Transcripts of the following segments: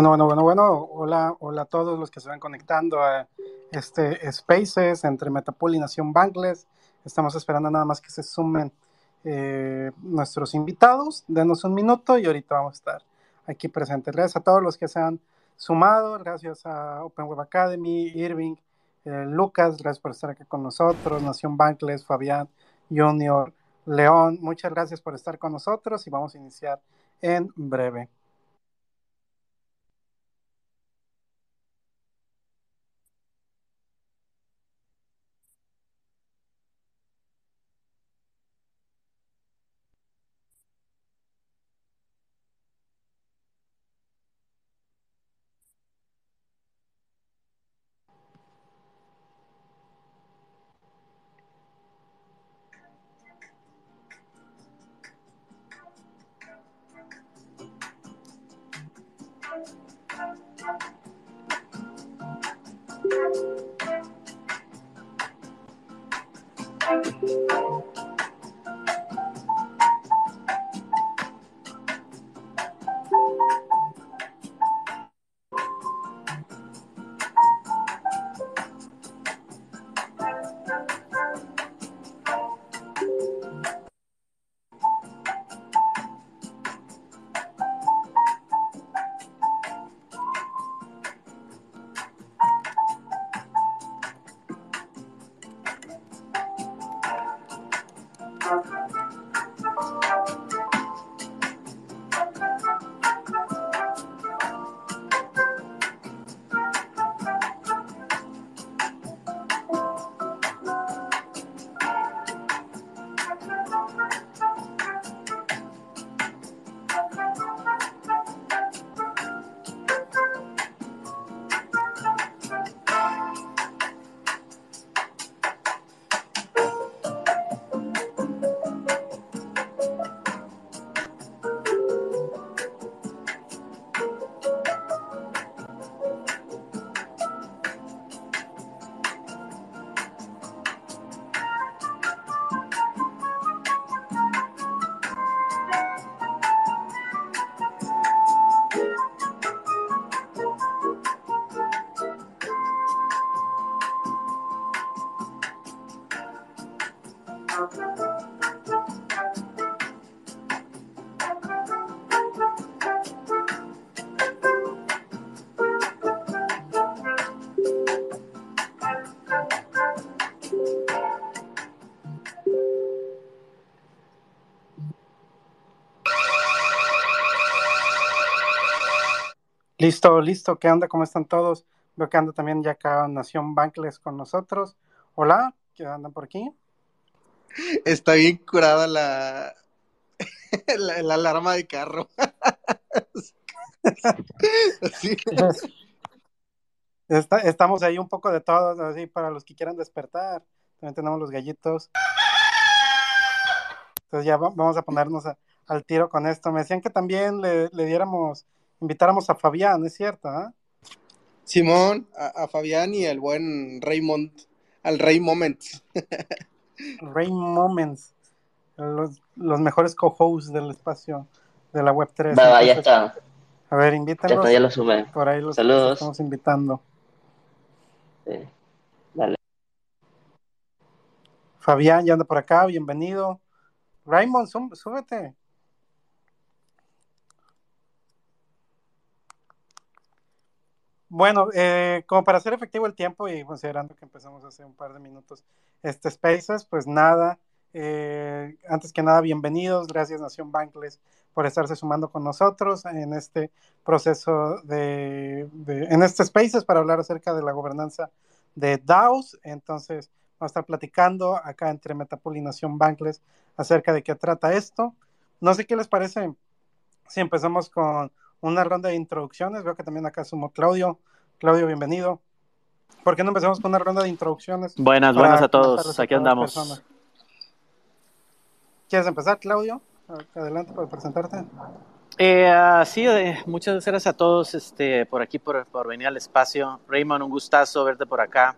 Bueno, bueno, bueno, bueno. Hola, hola a todos los que se van conectando a este Spaces entre Metapool y Nación Bankless. Estamos esperando nada más que se sumen eh, nuestros invitados. Denos un minuto y ahorita vamos a estar aquí presentes. Gracias a todos los que se han sumado. Gracias a Open Web Academy, Irving, eh, Lucas. Gracias por estar aquí con nosotros. Nación Bankless, Fabián, Junior, León. Muchas gracias por estar con nosotros y vamos a iniciar en breve. Listo, listo. ¿Qué onda? ¿Cómo están todos? Veo que anda también ya acá Nación Bankless con nosotros. Hola, ¿qué andan por aquí? Está bien curada la, la, alarma de carro. estamos ahí un poco de todos, así para los que quieran despertar. También tenemos los gallitos. Entonces ya vamos a ponernos al tiro con esto. Me decían que también le, le diéramos invitáramos a Fabián, ¿es cierto? Ah? Simón, a, Fabián y el buen Raymond, al Rey Moments. Rey Moments, los, mejores co-hosts del espacio de la Web3. Va, ya está. A ver, invítanos. Ya, ya lo sumé. Por ahí los Saludos. estamos invitando. Sí. Dale. Fabián ya anda por acá, bienvenido. Raymond, súbete. Bueno, eh, como para hacer efectivo el tiempo y considerando que empezamos hace un par de minutos este Spaces, pues nada, eh, antes que nada, bienvenidos, gracias Nación Bankless por estarse sumando con nosotros en este proceso de, en este Spaces para hablar acerca de la gobernanza de DAOs. Entonces, a estar platicando acá entre Metapool y Nación Bankless acerca de qué trata esto. No sé qué les parece si empezamos con una ronda de introducciones. Veo que también acá sumo Claudio. Claudio, bienvenido. ¿Por qué no empezamos con una ronda de introducciones? Buenas, buenas a todos. Aquí andamos. ¿Quieres empezar, Claudio? Adelante para presentarte. Eh, sí, eh, muchas gracias a todos este, por aquí, por, por, venir al espacio. Raymond, un gustazo verte por acá.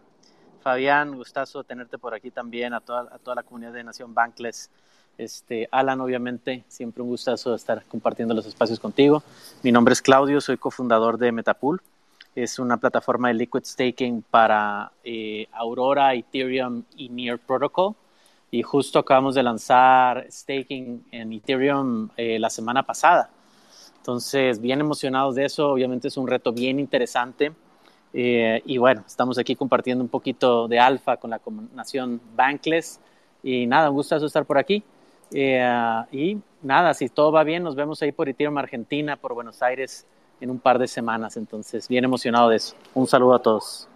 Fabián, gustazo tenerte por aquí también, a toda, a toda la comunidad de Nación Bankless. Este, Alan, obviamente, siempre un gustazo estar compartiendo los espacios contigo. Mi nombre es Claudio, soy cofundador de Metapool. Es una plataforma de liquid staking para eh, Aurora, Ethereum y Near Protocol y justo acabamos de lanzar staking en Ethereum eh, la semana pasada. Entonces, bien emocionados de eso, obviamente es un reto bien interesante. Eh, y bueno, estamos aquí compartiendo un poquito de alfa con la nación Bankless. Y nada, un gustazo estar por aquí. Eh, y nada, si todo va bien, nos vemos ahí por Ethereum Argentina, por Buenos Aires en un par de semanas. Entonces, bien emocionado de eso. Un saludo a todos.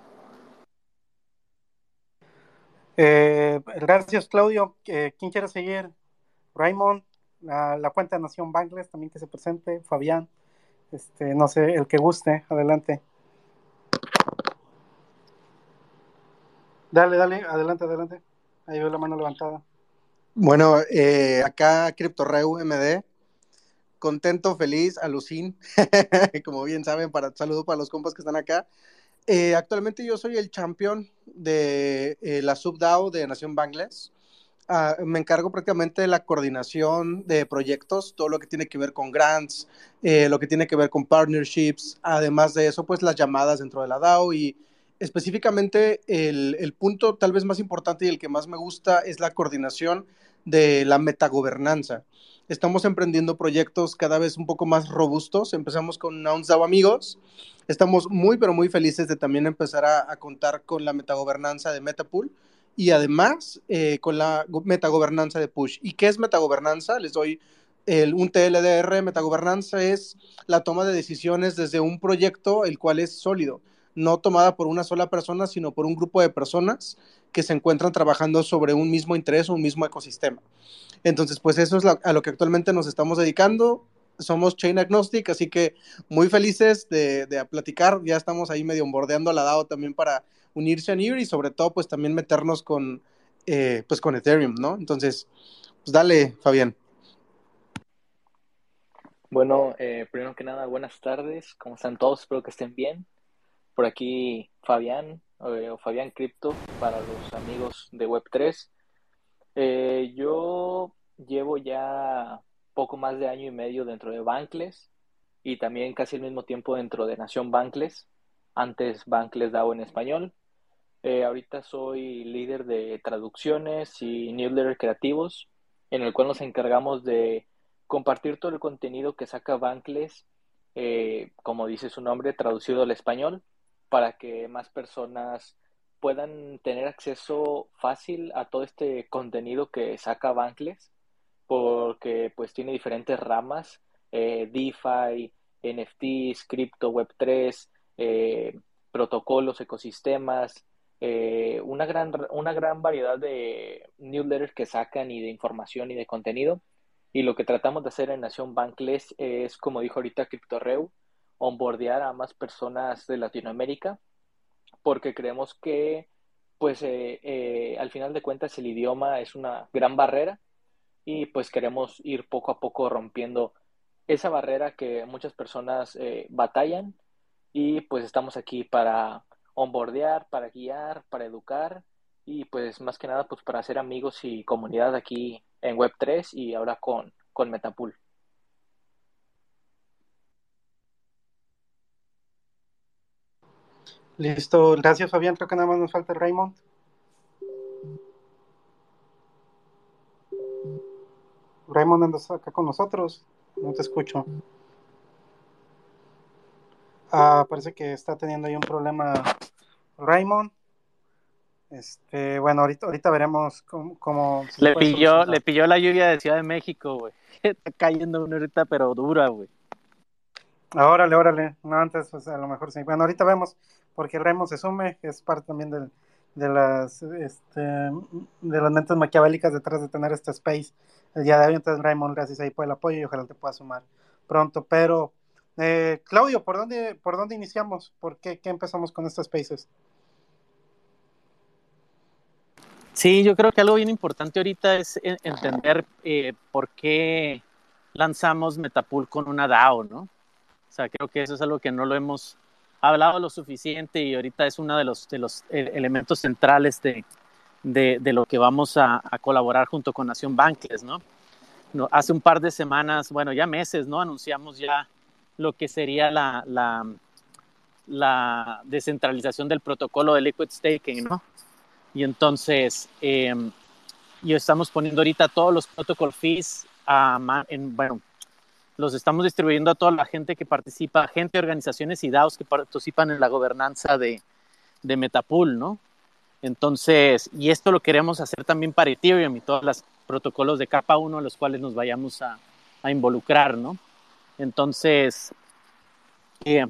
Eh, gracias, Claudio. Eh, ¿Quién quiere seguir? Raymond, la, cuenta de Nación Bangles también que se presente. Fabián, este, no sé, el que guste, adelante. Dale, dale, adelante, adelante. Ahí veo la mano levantada. Bueno, eh, acá CryptoReu MD, contento, feliz, alucin, como bien saben, para saludo para los compas que están acá. Eh, actualmente yo soy el champion de eh, la subDAO de Nación Bangles. Ah, me encargo prácticamente de la coordinación de proyectos, todo lo que tiene que ver con grants, eh, lo que tiene que ver con partnerships, además de eso, pues las llamadas dentro de la DAO y específicamente el, el punto tal vez más importante y el que más me gusta es la coordinación de la metagobernanza. Estamos emprendiendo proyectos cada vez un poco más robustos. Empezamos con Nouns DAO Amigos, Estamos muy, pero muy felices de también empezar a, contar con la metagobernanza de Metapool y además eh, con la metagobernanza de Push. ¿Y qué es metagobernanza? Les doy el, un TLDR. Metagobernanza es la toma de decisiones desde un proyecto el cual es sólido, no tomada por una sola persona, sino por un grupo de personas que se encuentran trabajando sobre un mismo interés, un mismo ecosistema. Entonces, pues eso es a lo que actualmente nos estamos dedicando somos Chain Agnostic, así que muy felices de, de platicar. Ya estamos ahí medio bordeando la DAO también para unirse a NIR y sobre todo pues también meternos con, eh, pues, con Ethereum, ¿no? Entonces, pues dale, Fabián. Bueno, eh, primero que nada, buenas tardes. ¿Cómo están todos? Espero que estén bien. Por aquí Fabián, eh, o Fabián Crypto, para los amigos de Web3. yo llevo ya poco más de año y medio dentro de Bankless y también casi el mismo tiempo dentro de Nación Bankless, antes Bankless DAO en español. Eh, ahorita soy líder de traducciones y newsletter creativos, en el cual nos encargamos de compartir todo el contenido que saca Bankless, eh, como dice su nombre, traducido al español, para que más personas puedan tener acceso fácil a todo este contenido que saca Bankless porque pues tiene diferentes ramas, eh, DeFi, NFTs, cripto, Web3, eh, protocolos, ecosistemas, eh, una, gran, una gran variedad de newsletters que sacan y de información y de contenido. Y lo que tratamos de hacer en Nación Bankless es, como dijo ahorita CryptoReu, onboardear a más personas de Latinoamérica, porque creemos que, pues, al final de cuentas, el idioma es una gran barrera y pues queremos ir poco a poco rompiendo esa barrera que muchas personas eh, batallan y pues estamos aquí para onboardear, para guiar, para educar y pues más que nada pues para hacer amigos y comunidad aquí en Web3 y ahora con, con Metapool. Listo, gracias Fabián, creo que nada más nos falta Raymond. Raymond, andas acá con nosotros. No te escucho. Ah, parece que está teniendo ahí un problema Raymond. Este, bueno, ahorita, ahorita veremos cómo, le pilló, le pilló la lluvia de Ciudad de México, güey. Está cayendo una ahorita, pero dura, güey. Órale, órale. No, antes, pues, a lo mejor sí. Bueno, ahorita vemos, porque Raymond se sume, es parte también del, de las, este, de las mentes maquiavélicas detrás de tener este space el día de hoy. Entonces, Raymond, gracias ahí por el apoyo y ojalá te pueda sumar pronto. Pero, eh, Claudio, ¿por dónde, ¿por dónde iniciamos? ¿Por qué, qué empezamos con estos spaces? Sí, yo creo que algo bien importante ahorita es entender eh, por qué lanzamos Metapool con una DAO, ¿no? O sea, creo que eso es algo que no lo hemos hablado lo suficiente y ahorita es uno de los, de los eh, elementos centrales de, de, de, lo que vamos a, a, colaborar junto con Nación Bankless, ¿no? ¿no? Hace un par de semanas, bueno, ya meses, ¿no? Anunciamos ya lo que sería la, la, descentralización del protocolo de liquid staking, ¿no? Y entonces, eh, estamos poniendo ahorita todos los protocol fees a, en, bueno, los estamos distribuyendo a toda la gente que participa, gente, organizaciones y DAOs que participan en la gobernanza de, de Metapool, ¿no? Entonces, y esto lo queremos hacer también para Ethereum y todos los protocolos de capa 1 a los cuales nos vayamos a, a involucrar, ¿no? Entonces, eh,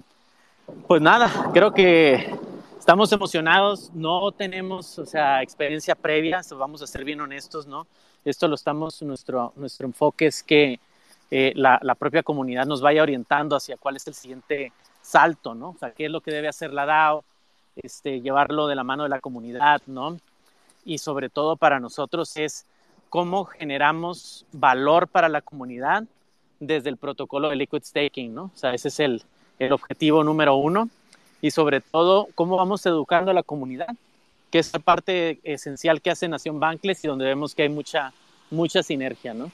pues nada, creo que estamos emocionados, no tenemos, o sea, experiencia previa, vamos a ser bien honestos, ¿no? Esto lo estamos, nuestro, nuestro enfoque es que eh, la, propia comunidad nos vaya orientando hacia cuál es el siguiente salto, ¿no? O sea, qué es lo que debe hacer la DAO, este, llevarlo de la mano de la comunidad, ¿no? Y sobre todo para nosotros es cómo generamos valor para la comunidad desde el protocolo de liquid staking, ¿no? O sea, ese es el, el objetivo número uno y sobre todo cómo vamos educando a la comunidad, que es la parte esencial que hace Nación Bankless y donde vemos que hay mucha, mucha sinergia, ¿no?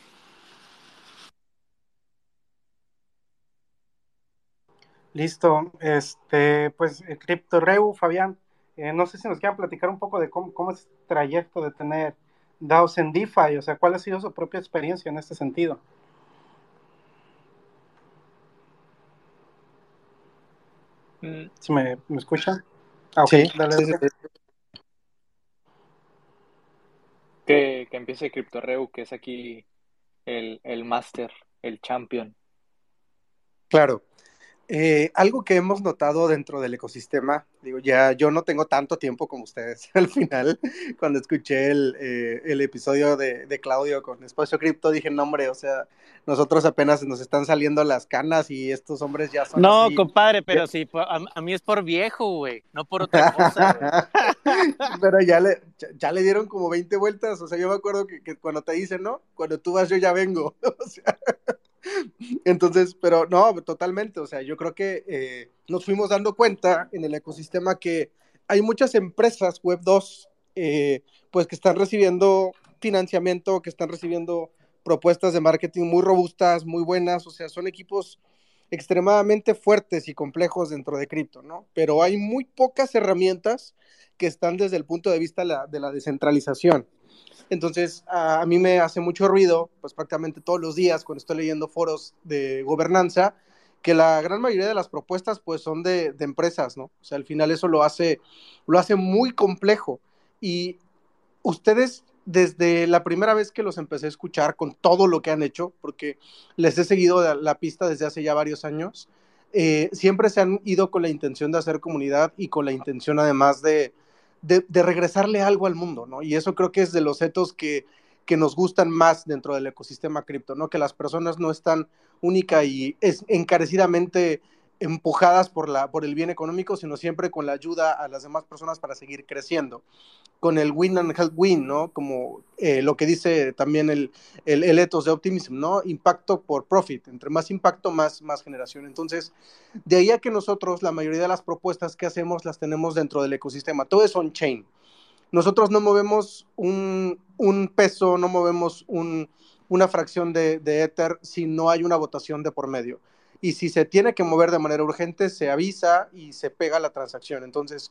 Listo, este, pues eh, CryptoReu, Fabián, eh, no sé si nos quieran platicar un poco de cómo, cómo es el trayecto de tener DAOs en DeFi, o sea, cuál ha sido su propia experiencia en este sentido. ¿Sí me, me escuchan? Ah, okay. sí, dale, dale. Que, que empiece CryptoReu, que es aquí el, el máster, el champion. Claro. Eh, algo que hemos notado dentro del ecosistema, digo, ya yo no tengo tanto tiempo como ustedes al final, cuando escuché el, eh, el episodio de, de, Claudio con Espacio Cripto, dije, no hombre, o sea, nosotros apenas nos están saliendo las canas y estos hombres ya son... No, así. compadre, pero sí, a, a, mí es por viejo, güey, no por otra cosa. pero ya le, ya, ya, le dieron como 20 vueltas, o sea, yo me acuerdo que, que cuando te dicen, ¿no? Cuando tú vas, yo ya vengo, o sea... Entonces, pero no, totalmente, o sea, yo creo que eh, nos fuimos dando cuenta en el ecosistema que hay muchas empresas Web 2, eh, pues que están recibiendo financiamiento, que están recibiendo propuestas de marketing muy robustas, muy buenas, o sea, son equipos extremadamente fuertes y complejos dentro de cripto, ¿no? Pero hay muy pocas herramientas que están desde el punto de vista la, de la descentralización. Entonces, a, mí me hace mucho ruido, pues prácticamente todos los días cuando estoy leyendo foros de gobernanza, que la gran mayoría de las propuestas pues son de, empresas, ¿no? O sea, al final eso lo hace, lo hace muy complejo. Y ustedes, desde la primera vez que los empecé a escuchar con todo lo que han hecho, porque les he seguido la, la pista desde hace ya varios años, eh, siempre se han ido con la intención de hacer comunidad y con la intención además de, de, de, regresarle algo al mundo, ¿no? Y eso creo que es de los etos que, que nos gustan más dentro del ecosistema cripto, ¿no? Que las personas no están única y es encarecidamente empujadas por, la, por el bien económico, sino siempre con la ayuda a las demás personas para seguir creciendo, con el win and help win, ¿no? Como eh, lo que dice también el, el, el, ethos de Optimism, ¿no? Impacto por profit, entre más impacto, más, más generación. Entonces, de ahí a que nosotros la mayoría de las propuestas que hacemos las tenemos dentro del ecosistema, todo es on-chain. Nosotros no movemos un, un peso, no movemos un, una fracción de, de Ether si no hay una votación de por medio y si se tiene que mover de manera urgente, se avisa y se pega la transacción. Entonces,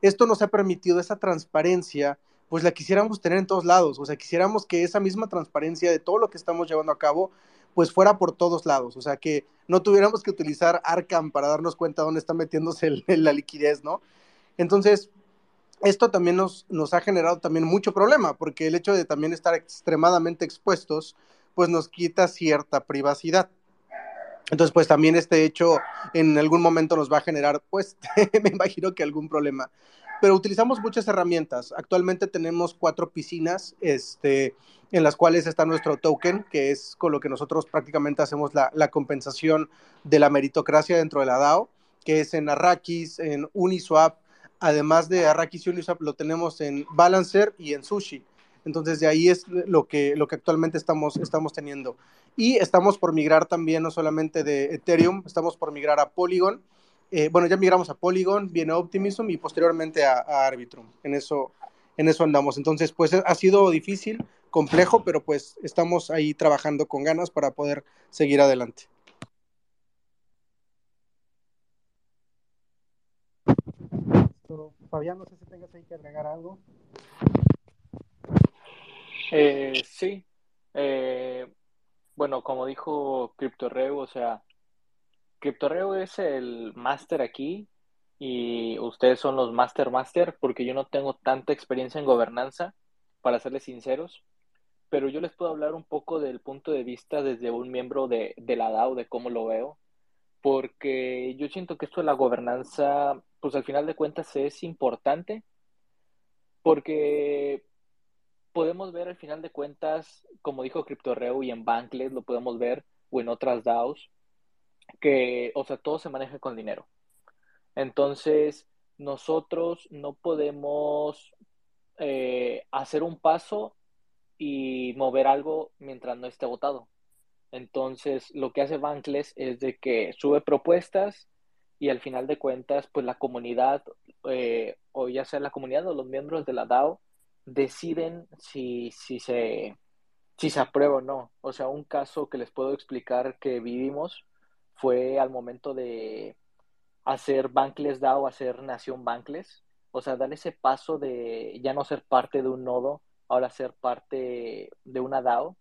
esto nos ha permitido esa transparencia, pues la quisiéramos tener en todos lados, o sea, quisiéramos que esa misma transparencia de todo lo que estamos llevando a cabo, pues fuera por todos lados, o sea, que no tuviéramos que utilizar Arkham para darnos cuenta dónde está metiéndose la liquidez, ¿no? Entonces, esto también nos, nos ha generado también mucho problema, porque el hecho de también estar extremadamente expuestos, pues nos quita cierta privacidad. Entonces, pues también este hecho en algún momento nos va a generar, pues, me imagino que algún problema. pero utilizamos muchas herramientas. Actualmente tenemos cuatro piscinas este, en las cuales está nuestro token, que es con lo que nosotros prácticamente hacemos la, la compensación de la meritocracia dentro de la DAO, que es en Arrakis, en Uniswap, además de Arrakis y Uniswap lo tenemos en Balancer y en Sushi. Entonces de ahí es lo que, lo que actualmente estamos, estamos teniendo. Y estamos por migrar también no solamente de Ethereum, estamos por migrar a Polygon. Eh, bueno, ya migramos a Polygon, viene Optimism y posteriormente a, a, Arbitrum. En eso, en eso andamos. Entonces, pues ha sido difícil, complejo, pero pues estamos ahí trabajando con ganas para poder seguir adelante. Fabián, no sé si tengas ahí que agregar algo. Eh, sí. Eh, bueno, como dijo CryptoReu, o sea, CryptoReu es el máster aquí y ustedes son los master master porque yo no tengo tanta experiencia en gobernanza, para serles sinceros, pero yo les puedo hablar un poco del punto de vista desde un miembro de, de la DAO, de cómo lo veo, porque yo siento que esto de la gobernanza, pues al final de cuentas es importante, porque podemos ver al final de cuentas, como dijo CryptoReu y en Bankless lo podemos ver, o en otras DAOs, que, o sea, todo se maneja con dinero. Entonces, nosotros no podemos eh, hacer un paso y mover algo mientras no esté votado. Entonces, lo que hace Bankless es de que sube propuestas y al final de cuentas, pues la comunidad, eh, o ya sea la comunidad o los miembros de la DAO, deciden si, si, se, si se aprueba o no. O sea, un caso que les puedo explicar que vivimos fue al momento de hacer Bankless DAO, hacer Nación Bankless. O sea, dar ese paso de ya no ser parte de un nodo, ahora ser parte de una DAO.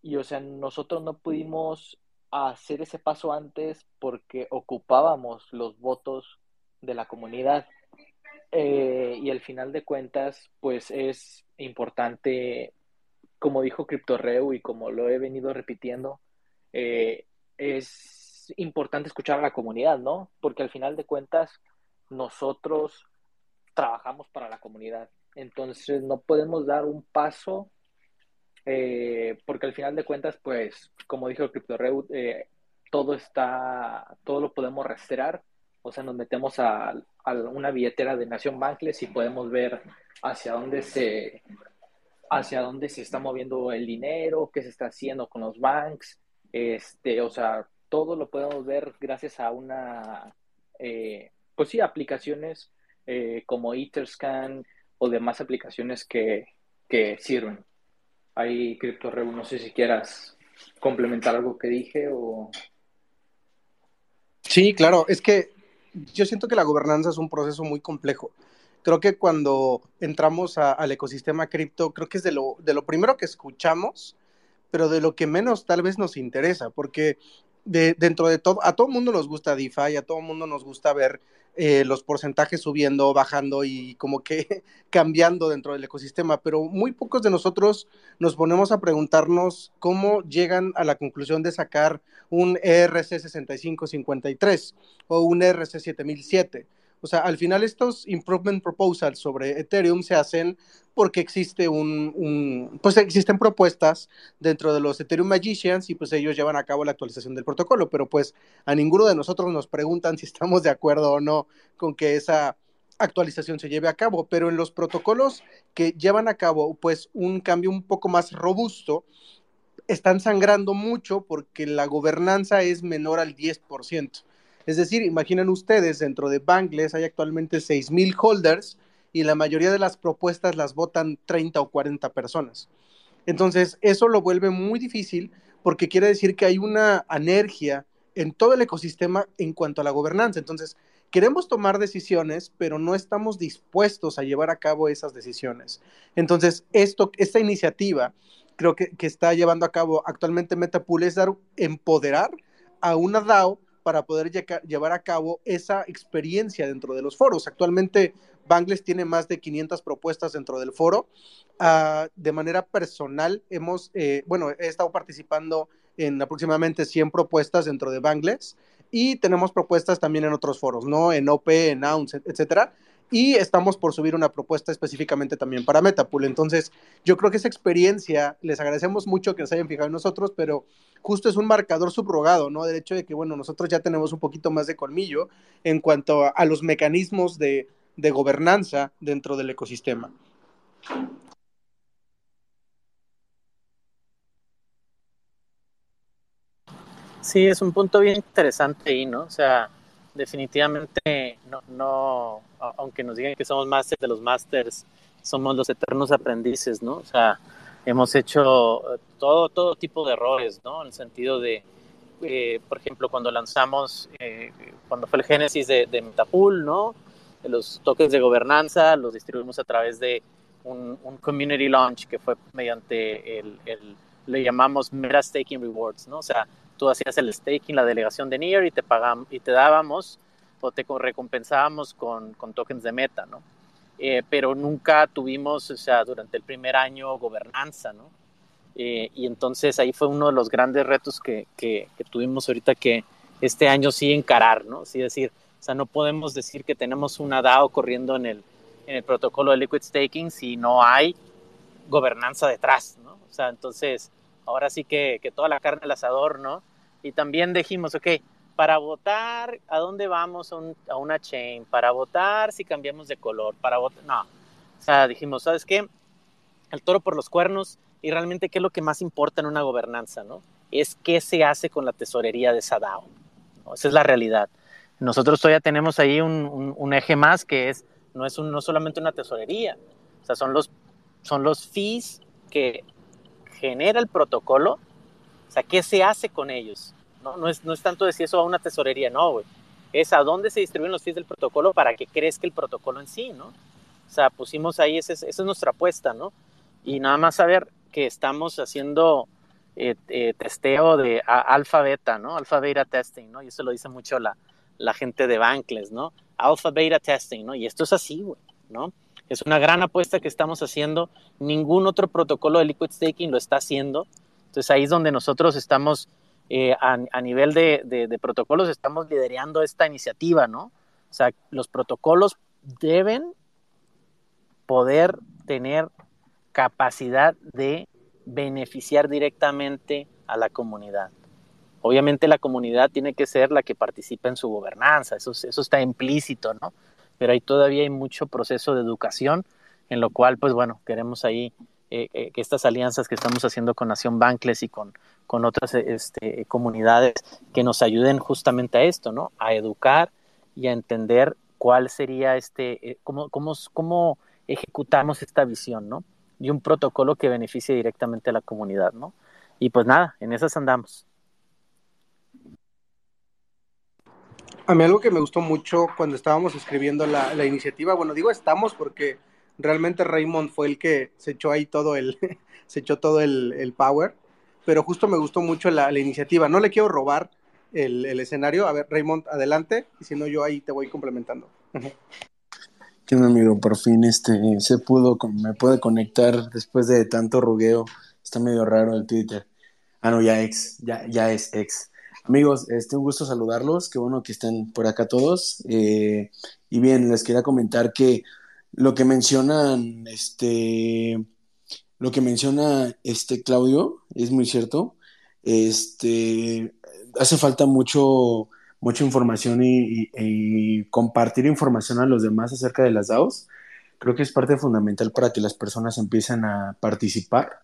Y o sea, nosotros no pudimos hacer ese paso antes porque ocupábamos los votos de la comunidad. Eh, y al final de cuentas, pues es importante, como dijo CryptoReu y como lo he venido repitiendo, eh, es importante escuchar a la comunidad, ¿no? Porque al final de cuentas, nosotros trabajamos para la comunidad. Entonces, no podemos dar un paso, eh, porque al final de cuentas, pues, como dijo CryptoReu, eh, todo está, todo lo podemos rastrear o sea, nos metemos a, a una billetera de Nación Bankless y podemos ver hacia dónde se hacia dónde se está moviendo el dinero, qué se está haciendo con los banks, este, o sea, todo lo podemos ver gracias a una, eh, pues sí, aplicaciones eh, como Etherscan o demás aplicaciones que, que sirven. Ahí, CryptoRev, no sé si quieras complementar algo que dije o... Sí, claro, es que yo siento que la gobernanza es un proceso muy complejo. Creo que cuando entramos al ecosistema cripto, creo que es de lo, primero que escuchamos, pero de lo que menos tal vez nos interesa, porque de, dentro de todo, a todo mundo nos gusta DeFi, a todo mundo nos gusta ver eh, los porcentajes subiendo, bajando y como que cambiando dentro del ecosistema, pero muy pocos de nosotros nos ponemos a preguntarnos cómo llegan a la conclusión de sacar un ERC 6553 o un ERC 7007 o sea, al final estos improvement proposals sobre Ethereum se hacen porque existe un, un, pues existen propuestas dentro de los Ethereum Magicians y pues ellos llevan a cabo la actualización del protocolo, pero pues a ninguno de nosotros nos preguntan si estamos de acuerdo o no con que esa actualización se lleve a cabo, pero en los protocolos que llevan a cabo pues un cambio un poco más robusto, están sangrando mucho porque la gobernanza es menor al 10%. Es decir, imaginen ustedes, dentro de Bankless hay actualmente 6.000 holders y la mayoría de las propuestas las votan 30 o 40 personas. Entonces, eso lo vuelve muy difícil porque quiere decir que hay una anergia en todo el ecosistema en cuanto a la gobernanza. Entonces, queremos tomar decisiones, pero no estamos dispuestos a llevar a cabo esas decisiones. Entonces, esto, esta iniciativa creo que, que está llevando a cabo actualmente Metapool es dar, empoderar a una DAO para poder llevar a cabo esa experiencia dentro de los foros. Actualmente Bangles tiene más de 500 propuestas dentro del foro. Uh, de manera personal, hemos, eh, bueno, he estado participando en aproximadamente 100 propuestas dentro de Bangles y tenemos propuestas también en otros foros, ¿no? En OP, en etcétera. Y estamos por subir una propuesta específicamente también para Metapool. Entonces, yo creo que esa experiencia, les agradecemos mucho que se hayan fijado en nosotros, pero justo es un marcador subrogado, ¿no? Del hecho de que, bueno, nosotros ya tenemos un poquito más de colmillo en cuanto a, a los mecanismos de, de gobernanza dentro del ecosistema. Sí, es un punto bien interesante ahí, ¿no? O sea, definitivamente no, no, aunque nos digan que somos másteres de los másters, somos los eternos aprendices, ¿no? O sea, hemos hecho eh, todo, todo tipo de errores, ¿no? En el sentido de, eh, por ejemplo, cuando lanzamos, eh, cuando fue el génesis de, Metapool, ¿no? Los toques de gobernanza, los distribuimos a través de un, un community launch que fue mediante el, el, le llamamos Meta Staking Rewards, ¿no? O sea, tú hacías el staking, la delegación de NEAR y te pagamos y te dábamos o te recompensábamos con, con tokens de meta, ¿no? Eh, pero nunca tuvimos, o sea, durante el primer año gobernanza, ¿no? Eh, y entonces ahí fue uno de los grandes retos que, que, que, tuvimos ahorita que este año sí encarar, ¿no? Sí decir, o sea, no podemos decir que tenemos una DAO corriendo en el, en el protocolo de liquid staking si no hay gobernanza detrás, ¿no? O sea, entonces ahora sí que, que toda la carne al asador, ¿no? Y también dijimos, ok, para votar, ¿a dónde vamos a, un, a, una chain? Para votar si cambiamos de color, para votar, no. O sea, dijimos, ¿sabes qué? El toro por los cuernos y realmente qué es lo que más importa en una gobernanza, ¿no? Es qué se hace con la tesorería de esa DAO. ¿no? Esa es la realidad. Nosotros todavía tenemos ahí un, un, un eje más que es, no es un, no solamente una tesorería, o sea, son los, son los fees que genera el protocolo, o sea, ¿qué se hace con ellos? No, no, es, no es tanto decir eso a una tesorería, no, güey. Es a dónde se distribuyen los fees del protocolo para que crezca el protocolo en sí, ¿no? O sea, pusimos ahí, esa es, esa es nuestra apuesta, ¿no? Y nada más saber que estamos haciendo eh, eh, testeo de alfa beta, ¿no? Alfa beta testing, ¿no? Y eso lo dice mucho la, la gente de Bankless, ¿no? Alpha beta testing, ¿no? Y esto es así, güey, ¿no? Es una gran apuesta que estamos haciendo. Ningún otro protocolo de liquid staking lo está haciendo. Entonces ahí es donde nosotros estamos, eh, a, nivel de, protocolos, estamos liderando esta iniciativa, ¿no? O sea, los protocolos deben poder tener capacidad de beneficiar directamente a la comunidad. Obviamente la comunidad tiene que ser la que participa en su gobernanza, eso, eso está implícito, ¿no? Pero ahí todavía hay mucho proceso de educación, en lo cual, pues bueno, queremos ahí eh, eh, que estas alianzas que estamos haciendo con Nación Bankless y con, con otras este, comunidades que nos ayuden justamente a esto, ¿no? A educar y a entender cuál sería este, eh, cómo, cómo, cómo ejecutamos esta visión, ¿no? Y un protocolo que beneficie directamente a la comunidad, ¿no? Y pues nada, en esas andamos. A mí algo que me gustó mucho cuando estábamos escribiendo la, la, iniciativa, bueno, digo estamos porque realmente Raymond fue el que se echó ahí todo el, se echó todo el, el power, pero justo me gustó mucho la, la iniciativa. No le quiero robar el, el, escenario. A ver, Raymond, adelante, y si no yo ahí te voy complementando. ¿Qué onda, amigo? Por fin este, se pudo, me puede conectar después de tanto rugueo. Está medio raro el Twitter. Ah, no, ya ex, ya, ya es ex. Amigos, este, un gusto saludarlos, qué bueno que estén por acá todos. Eh, y bien, les quería comentar que lo que mencionan, este, lo que menciona este Claudio es muy cierto. Este, hace falta mucho, mucha información y, y, y, compartir información a los demás acerca de las DAOs. Creo que es parte fundamental para que las personas empiecen a participar.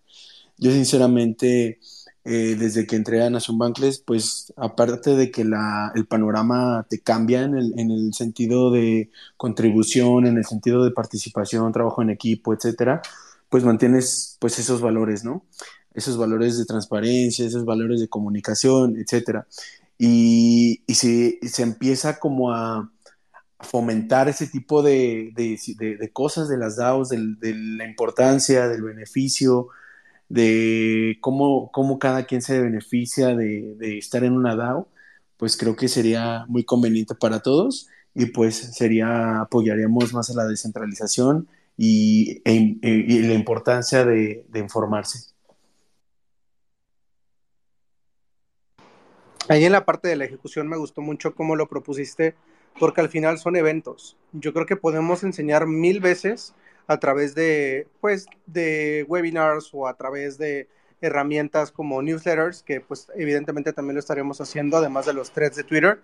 Yo sinceramente eh, desde que entré a Nación Bankless, pues aparte de que el panorama te cambia en el, en el, sentido de contribución, en el sentido de participación, trabajo en equipo, etcétera, pues mantienes pues esos valores, ¿no? Esos valores de transparencia, esos valores de comunicación, etcétera. Y, y se, se, empieza como a fomentar ese tipo de, de, de cosas de las DAOs, de la importancia, del beneficio, de cómo, cómo cada quien se beneficia de, de, estar en una DAO, pues creo que sería muy conveniente para todos y pues sería, apoyaríamos más a la descentralización y, e, y la importancia de, de, informarse. Ahí en la parte de la ejecución me gustó mucho cómo lo propusiste, porque al final son eventos. Yo creo que podemos enseñar mil veces a través de, pues, de webinars o a través de herramientas como newsletters, que pues evidentemente también lo estaremos haciendo, además de los threads de Twitter,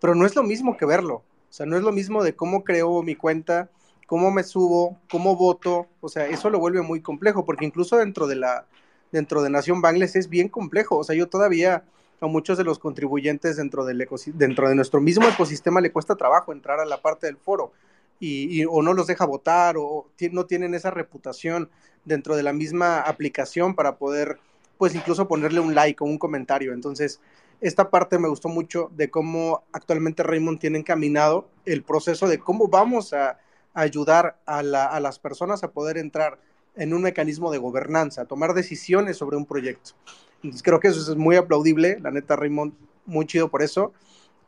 pero no es lo mismo que verlo. O sea, no es lo mismo de cómo creo mi cuenta, cómo me subo, cómo voto, o sea, eso lo vuelve muy complejo, porque incluso dentro de la, dentro de Nación Bangles es bien complejo, o sea, yo todavía a muchos de los contribuyentes dentro, del dentro de nuestro mismo ecosistema le cuesta trabajo entrar a la parte del foro, y, o no los deja votar, o no tienen esa reputación dentro de la misma aplicación para poder, pues incluso ponerle un like o un comentario, entonces esta parte me gustó mucho de cómo actualmente Raymond tiene encaminado el proceso de cómo vamos a ayudar a, las personas a poder entrar en un mecanismo de gobernanza, a tomar decisiones sobre un proyecto. Entonces creo que eso es muy aplaudible, la neta Raymond, muy chido por eso,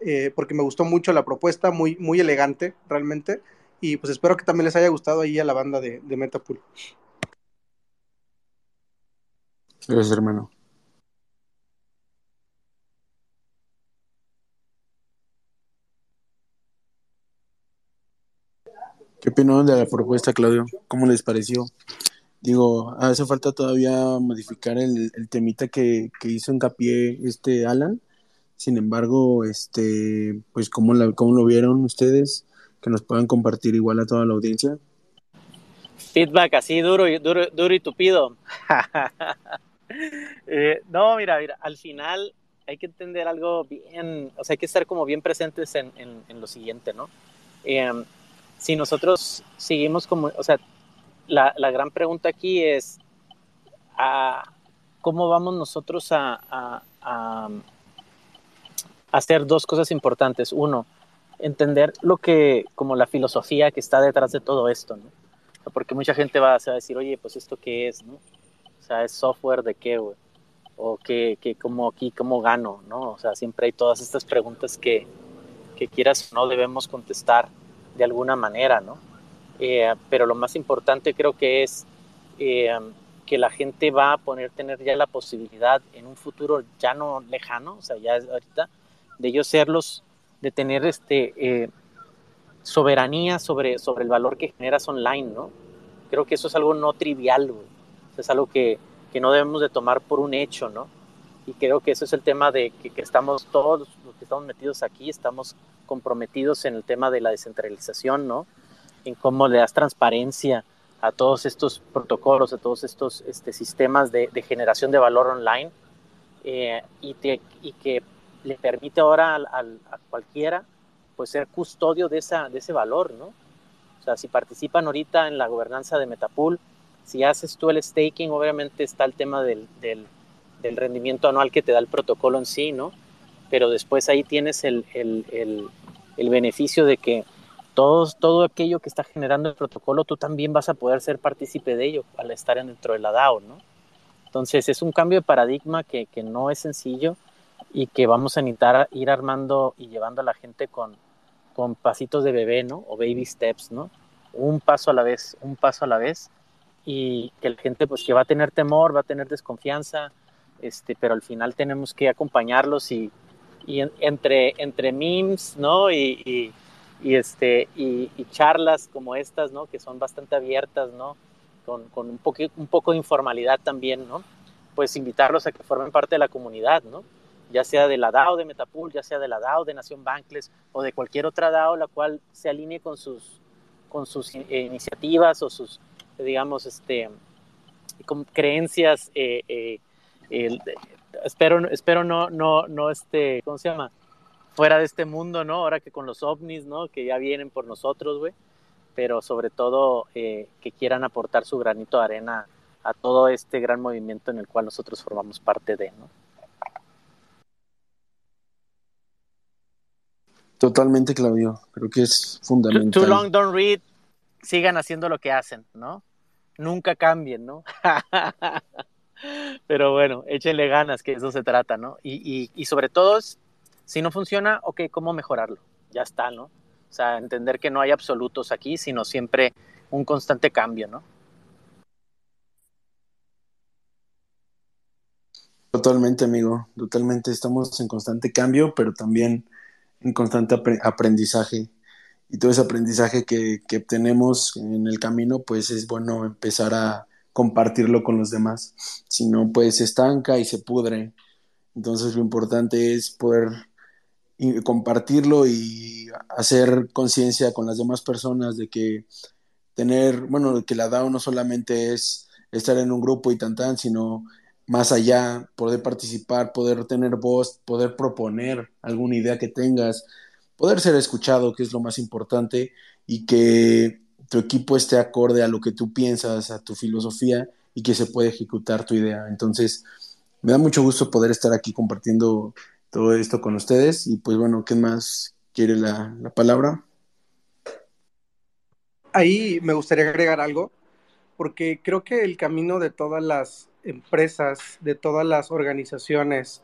eh, porque me gustó mucho la propuesta, muy, muy elegante realmente, y pues espero que también les haya gustado ahí a la banda de, de Metapool. Gracias, hermano. ¿Qué opinaron de la propuesta, Claudio? ¿Cómo les pareció? Digo, hace falta todavía modificar el, temita que, que, hizo hincapié este Alan. Sin embargo, este, pues ¿cómo, la, cómo lo vieron ustedes, que nos puedan compartir igual a toda la audiencia. Feedback así duro y duro, duro y tupido. Eh, no, mira, mira, al final hay que entender algo bien, o sea, hay que estar como bien presentes en, en, lo siguiente, ¿no? Eh, si nosotros seguimos como, o sea, la, la gran pregunta aquí es, a, ah, ¿cómo vamos nosotros a, a, a, hacer dos cosas importantes? Uno, entender lo que, como la filosofía que está detrás de todo esto, ¿no? Porque mucha gente va, a decir, oye, pues esto qué es, ¿no? O sea, es software de qué, güey. O qué, qué, cómo aquí, cómo gano, ¿no? O sea, siempre hay todas estas preguntas que, que quieras o no debemos contestar de alguna manera, ¿no? Eh, pero lo más importante creo que es eh, que la gente va a poner, tener ya la posibilidad en un futuro ya no lejano, o sea, ya ahorita, de ellos serlos, de tener este, eh, soberanía sobre, sobre el valor que generas online, ¿no? Creo que eso es algo no trivial, es algo que, que, no debemos de tomar por un hecho, ¿no? Y creo que eso es el tema de que, que estamos todos los que estamos metidos aquí, estamos comprometidos en el tema de la descentralización, ¿no? En cómo le das transparencia a todos estos protocolos, a todos estos este, sistemas de, generación de valor online eh, y, y, que le permite ahora a cualquiera pues ser custodio de, esa, de ese valor, ¿no? O sea, si participan ahorita en la gobernanza de Metapool, si haces tú el staking, obviamente está el tema del, del, rendimiento anual que te da el protocolo en sí, ¿no? pero después ahí tienes el, el, el, el beneficio de que todos, todo aquello que está generando el protocolo, tú también vas a poder ser partícipe de ello al estar dentro de la DAO, ¿no? Entonces es un cambio de paradigma que, que no es sencillo y que vamos a necesitar ir armando y llevando a la gente con, con pasitos de bebé, ¿no? O baby steps, ¿no? Un paso a la vez, un paso a la vez y que la gente pues que va a tener temor, va a tener desconfianza, este, pero al final tenemos que acompañarlos y, y entre, entre memes, ¿no? Y, y, este, y, charlas como estas, ¿no? Que son bastante abiertas, ¿no? Con, con un, poco, un poco de informalidad también, ¿no? Pues invitarlos a que formen parte de la comunidad, ¿no? Ya sea de la DAO de Metapool, ya sea de la DAO de Nación Bankless o de cualquier otra DAO la cual se alinee con sus, con sus iniciativas o sus, digamos, este, con creencias eh, eh, espero, espero no, no, no, este, ¿cómo se llama? Fuera de este mundo, ¿no? Ahora que con los ovnis, ¿no? Que ya vienen por nosotros, güey. Pero sobre todo eh, que quieran aportar su granito de arena a todo este gran movimiento en el cual nosotros formamos parte de, ¿no? Totalmente, Claudio. Creo que es fundamental. Too, long, don't read. Sigan haciendo lo que hacen, ¿no? Nunca cambien, ¿no? Pero bueno, échenle ganas, que eso se trata, ¿no? Y, y, sobre todo, si no funciona, ok, ¿cómo mejorarlo? Ya está, ¿no? O sea, entender que no hay absolutos aquí, sino siempre un constante cambio, ¿no? Totalmente, amigo, totalmente. Estamos en constante cambio, pero también en constante aprendizaje y todo ese aprendizaje que, que obtenemos en el camino, pues es bueno empezar a compartirlo con los demás. Si no, pues se estanca y se pudre. Entonces lo importante es poder compartirlo y hacer conciencia con las demás personas de que tener, bueno, que la DAO no solamente es estar en un grupo y tan tan, sino más allá, poder participar, poder tener voz, poder proponer alguna idea que tengas, poder ser escuchado, que es lo más importante, y que tu equipo esté acorde a lo que tú piensas, a tu filosofía y que se pueda ejecutar tu idea. Entonces, me da mucho gusto poder estar aquí compartiendo todo esto con ustedes y pues bueno, ¿qué más quiere la, la palabra? Ahí me gustaría agregar algo, porque creo que el camino de todas las empresas, de todas las organizaciones,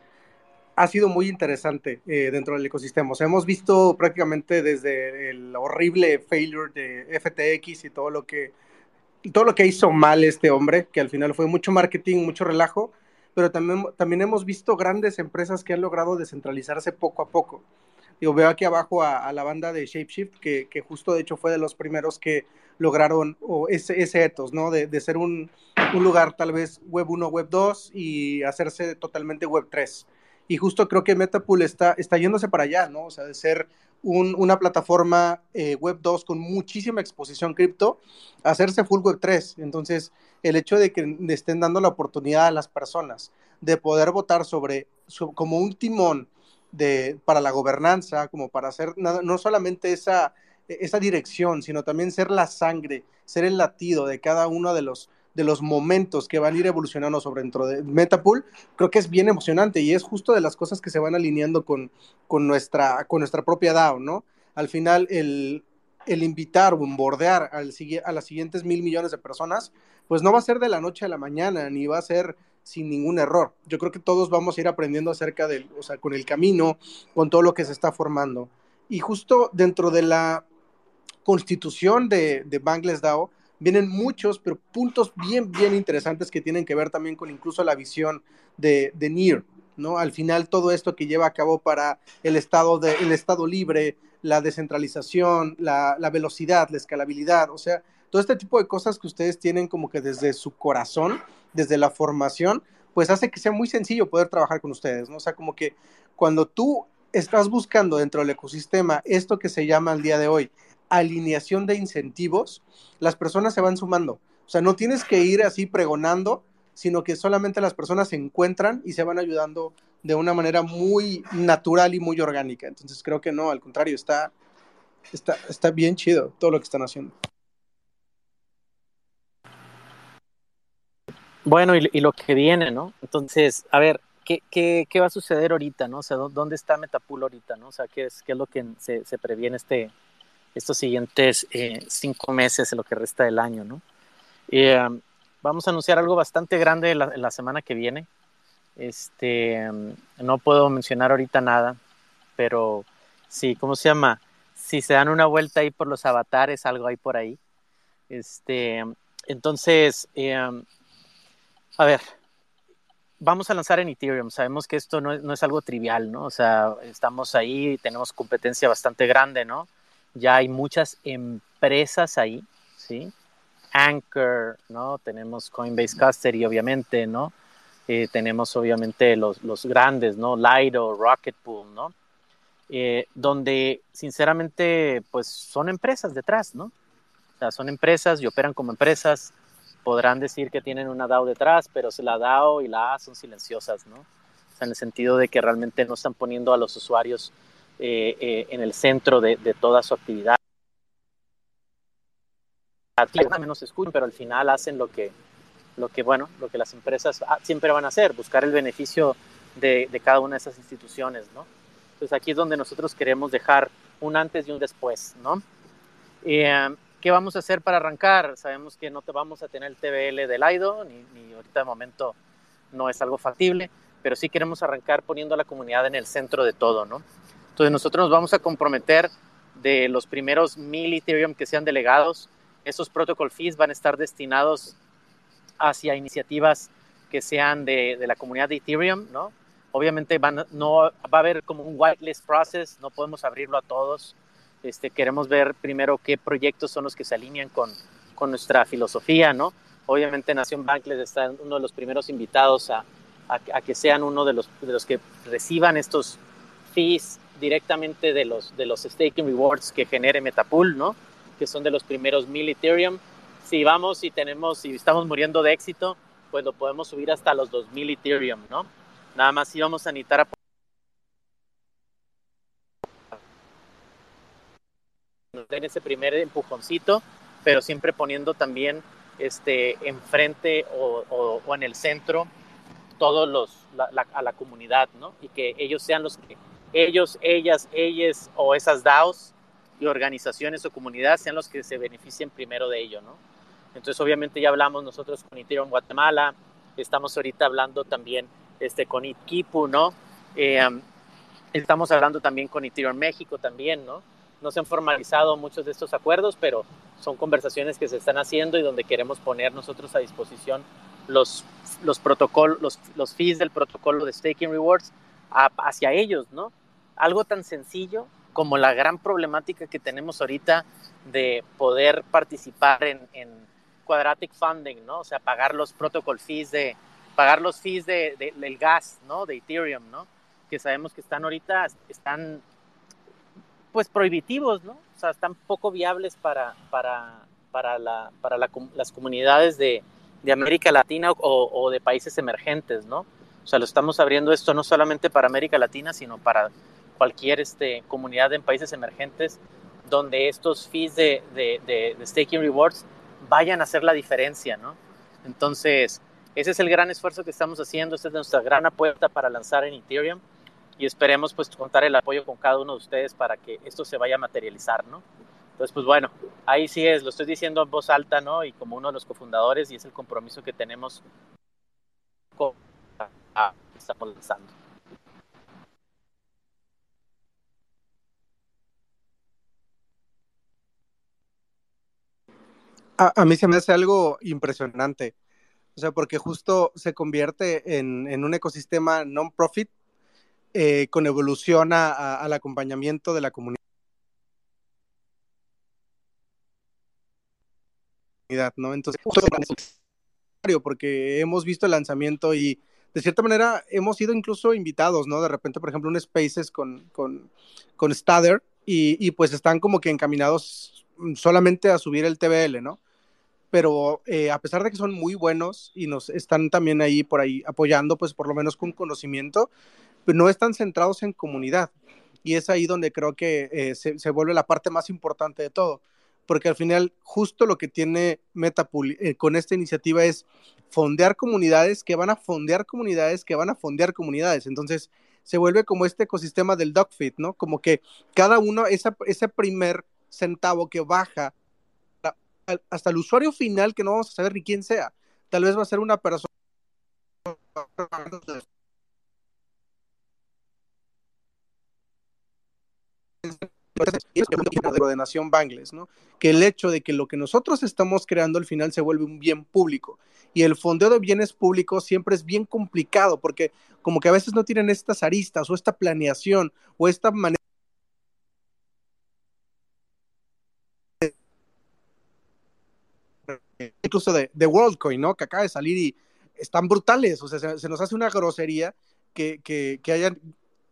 ha sido muy interesante eh, dentro del ecosistema. O sea, hemos visto prácticamente desde el horrible failure de FTX y todo lo que todo lo que hizo mal este hombre, que al final fue mucho marketing, mucho relajo, pero también, también hemos visto grandes empresas que han logrado descentralizarse poco a poco. Yo veo aquí abajo a, la banda de ShapeShift, que, justo de hecho fue de los primeros que lograron o ese, ese ¿no? De ser un, un, lugar tal vez web 1, web 2 y hacerse totalmente web 3 y justo creo que Metapool está, está yéndose para allá, ¿no? O sea, de ser un, una plataforma eh, Web 2 con muchísima exposición cripto, hacerse full Web 3. Entonces, el hecho de que estén dando la oportunidad a las personas de poder votar sobre, como un timón de, para la gobernanza, como para hacer nada, no solamente esa, esa dirección, sino también ser la sangre, ser el latido de cada uno de los de los momentos que van a ir evolucionando sobre dentro de Metapool, creo que es bien emocionante y es justo de las cosas que se van alineando con, con, nuestra, con nuestra propia DAO, ¿no? Al final, el, el invitar o bordear al, a las siguientes mil millones de personas, pues no va a ser de la noche a la mañana, ni va a ser sin ningún error. Yo creo que todos vamos a ir aprendiendo acerca del, o sea, con el camino, con todo lo que se está formando. Y justo dentro de la constitución de, de Bangladesh DAO, vienen muchos, pero puntos bien, bien interesantes que tienen que ver también con incluso la visión de, de NIR, ¿no? Al final todo esto que lleva a cabo para el Estado, de, estado libre, la descentralización, la, la velocidad, la escalabilidad, o sea, todo este tipo de cosas que ustedes tienen como que desde su corazón, desde la formación, pues hace que sea muy sencillo poder trabajar con ustedes, ¿no? O sea, como que cuando tú estás buscando dentro del ecosistema esto que se llama al día de hoy alineación de incentivos, las personas se van sumando. O sea, no tienes que ir así pregonando, sino que solamente las personas se encuentran y se van ayudando de una manera muy natural y muy orgánica. Entonces creo que no, al contrario, está, está, está bien chido todo lo que están haciendo. Bueno, y, lo que viene, ¿no? Entonces, a ver, ¿qué, qué, qué va a suceder ahorita, ¿no? O sea, ¿dónde está Metapool ahorita, ¿no? O sea, ¿qué es, qué es lo que se, se previene este, estos siguientes eh, cinco meses, en lo que resta del año, ¿no? Eh, vamos a anunciar algo bastante grande la, semana que viene. Este, no puedo mencionar ahorita nada, pero sí, ¿cómo se llama? Si se dan una vuelta ahí por los avatares, algo hay por ahí. Este, entonces, eh, a ver, vamos a lanzar en Ethereum. Sabemos que esto no, no, es algo trivial, ¿no? O sea, estamos ahí, tenemos competencia bastante grande, ¿no? Ya hay muchas empresas ahí, ¿sí? Anchor, ¿no? Tenemos Coinbase Custody, obviamente, ¿no? Eh, tenemos obviamente los, los, grandes, ¿no? Lido, Rocket Pool, ¿no? Eh, donde sinceramente, pues son empresas detrás, ¿no? O sea, son empresas y operan como empresas. Podrán decir que tienen una DAO detrás, pero la DAO y la A son silenciosas, ¿no? O sea, en el sentido de que realmente no están poniendo a los usuarios en el centro de, de, toda su actividad. menos escuchan, pero al final hacen lo que, lo que, bueno, lo que las empresas siempre van a hacer, buscar el beneficio de, de cada una de esas instituciones, ¿no? Entonces aquí es donde nosotros queremos dejar un antes y un después, ¿no? Eh, ¿Qué vamos a hacer para arrancar? Sabemos que no te vamos a tener el TBL del AIDO, ni, ni ahorita de momento no es algo factible, pero sí queremos arrancar poniendo a la comunidad en el centro de todo, ¿no? Entonces nosotros nos vamos a comprometer de los primeros mil Ethereum que sean delegados, esos protocol fees van a estar destinados hacia iniciativas que sean de, de la comunidad de Ethereum, ¿no? Obviamente van, no va a haber como un whitelist process, no podemos abrirlo a todos. Este, queremos ver primero qué proyectos son los que se alinean con, con nuestra filosofía, ¿no? Obviamente Nación Bankless está uno de los primeros invitados a, a, a, que sean uno de los, de los que reciban estos fees directamente de los, de los staking rewards que genere Metapool, ¿no? Que son de los primeros mil Ethereum. Si vamos y tenemos, si estamos muriendo de éxito, pues lo podemos subir hasta los 2000 Ethereum, ¿no? Nada más íbamos a necesitar a en ese primer empujoncito, pero siempre poniendo también este, enfrente o, o, o en el centro todos los, la, la, a la comunidad, ¿no? Y que ellos sean los que, ellos, ellas, ellas o esas DAOs y organizaciones o comunidades sean los que se beneficien primero de ello, ¿no? Entonces, obviamente ya hablamos nosotros con Ethereum Guatemala, estamos ahorita hablando también este, con Itkipu, ¿no? Eh, estamos hablando también con Ethereum México también, ¿no? No se han formalizado muchos de estos acuerdos, pero son conversaciones que se están haciendo y donde queremos poner nosotros a disposición los, los protocolos, los, los fees del protocolo de staking rewards hacia ellos, ¿no? Algo tan sencillo como la gran problemática que tenemos ahorita de poder participar en, en quadratic funding, ¿no? O sea, pagar los protocol fees de, pagar los fees de, de, del gas, ¿no? De Ethereum, ¿no? Que sabemos que están ahorita, están pues prohibitivos, ¿no? O sea, están poco viables para, para, para, la, para la, las comunidades de, de América Latina o, o, de países emergentes, ¿no? O sea, lo estamos abriendo esto no solamente para América Latina, sino para cualquier este, comunidad en países emergentes donde estos fees de, de, de, de staking rewards vayan a hacer la diferencia, ¿no? Entonces, ese es el gran esfuerzo que estamos haciendo, esta es nuestra gran apuesta para lanzar en Ethereum y esperemos pues contar el apoyo con cada uno de ustedes para que esto se vaya a materializar, ¿no? Entonces, pues bueno, ahí sí es, lo estoy diciendo en voz alta, ¿no? Y como uno de los cofundadores y es el compromiso que tenemos con ah, estamos lanzando. A, mí se me hace algo impresionante, o sea, porque justo se convierte en, un ecosistema non-profit eh, con evolución al acompañamiento de la comunidad. ¿no? Entonces, porque hemos visto el lanzamiento y de cierta manera hemos sido incluso invitados, ¿no? De repente, por ejemplo, un Spaces con, con, con Stader y, y, pues están como que encaminados solamente a subir el TBL, ¿no? Pero eh, a pesar de que son muy buenos y nos están también ahí por ahí apoyando, pues por lo menos con conocimiento, pues no están centrados en comunidad. Y es ahí donde creo que eh, se, se vuelve la parte más importante de todo porque al final justo lo que tiene Metapool eh, con esta iniciativa es fondear comunidades que van a fondear comunidades que van a fondear comunidades. Entonces se vuelve como este ecosistema del dogfit, ¿no? Como que cada uno, esa, ese primer centavo que baja hasta el usuario final que no vamos a saber ni quién sea. Tal vez va a ser una persona de Nación Bangles, ¿no? Que el hecho de que lo que nosotros estamos creando al final se vuelve un bien público. Y el fondeo de bienes públicos siempre es bien complicado porque como que a veces no tienen estas aristas o esta planeación o esta manera incluso de, de WorldCoin, ¿no? Que acaba de salir y están brutales, o sea, se, se nos hace una grosería que, que, que hayan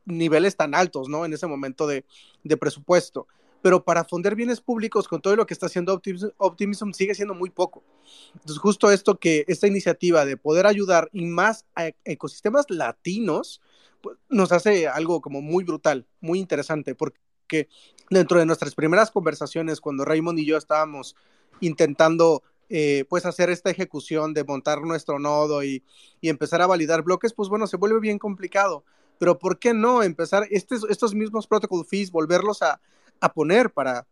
niveles tan altos, ¿no? En ese momento de, de presupuesto. Pero para fondear bienes públicos con todo lo que está haciendo Optimism, Optimism, sigue siendo muy poco. Entonces, justo esto que esta iniciativa de poder ayudar y más a ecosistemas latinos, pues, nos hace algo como muy brutal, muy interesante, porque dentro de nuestras primeras conversaciones, cuando Raymond y yo estábamos intentando eh, pues hacer esta ejecución de montar nuestro nodo y, y, empezar a validar bloques, pues bueno, se vuelve bien complicado. Pero ¿por qué no empezar estos, mismos protocol fees, volverlos a, a poner para,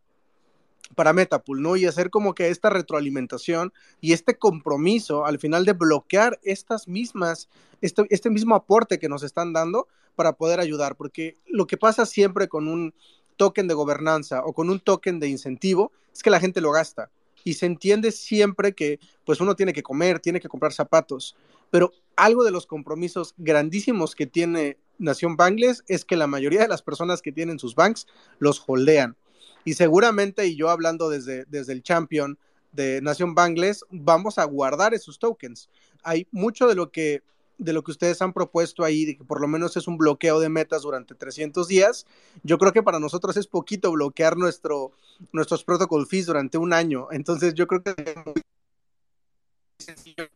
para Metapool, ¿no? Y hacer como que esta retroalimentación y este compromiso al final de bloquear estas mismas, este, este mismo aporte que nos están dando para poder ayudar, porque lo que pasa siempre con un token de gobernanza o con un token de incentivo es que la gente lo gasta y se entiende siempre que pues uno tiene que comer, tiene que comprar zapatos, pero algo de los compromisos grandísimos que tiene Nación Bangles es que la mayoría de las personas que tienen sus banks los holdean. Y seguramente, y yo hablando desde, desde el champion de Nación Bangles, vamos a guardar esos tokens. Hay mucho de lo que de lo que ustedes han propuesto ahí, de que por lo menos es un bloqueo de metas durante 300 días, yo creo que para nosotros es poquito bloquear nuestro, nuestros protocol fees durante un año. Entonces yo creo que es muy sencillo.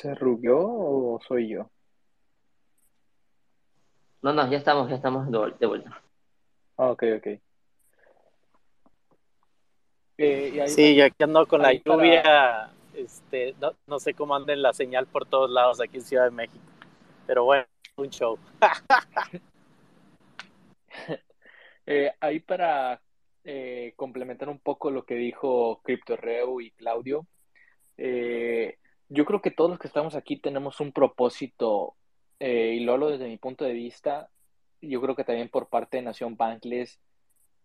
¿Se rugió o soy yo? No, no, ya estamos, ya estamos de vuel- de vuelta. Ah, ok, ok. Eh, y ahí- Sí, yo aquí ando con la para- lluvia, este, no, no sé cómo ande la señal por todos lados aquí en Ciudad de México, pero bueno, un show. Eh, ahí para eh, complementar un poco lo que dijo CryptoReu y Claudio, eh, yo creo que todos los que estamos aquí tenemos un propósito, eh, y lo desde mi punto de vista, yo creo que también por parte de Nación Bankless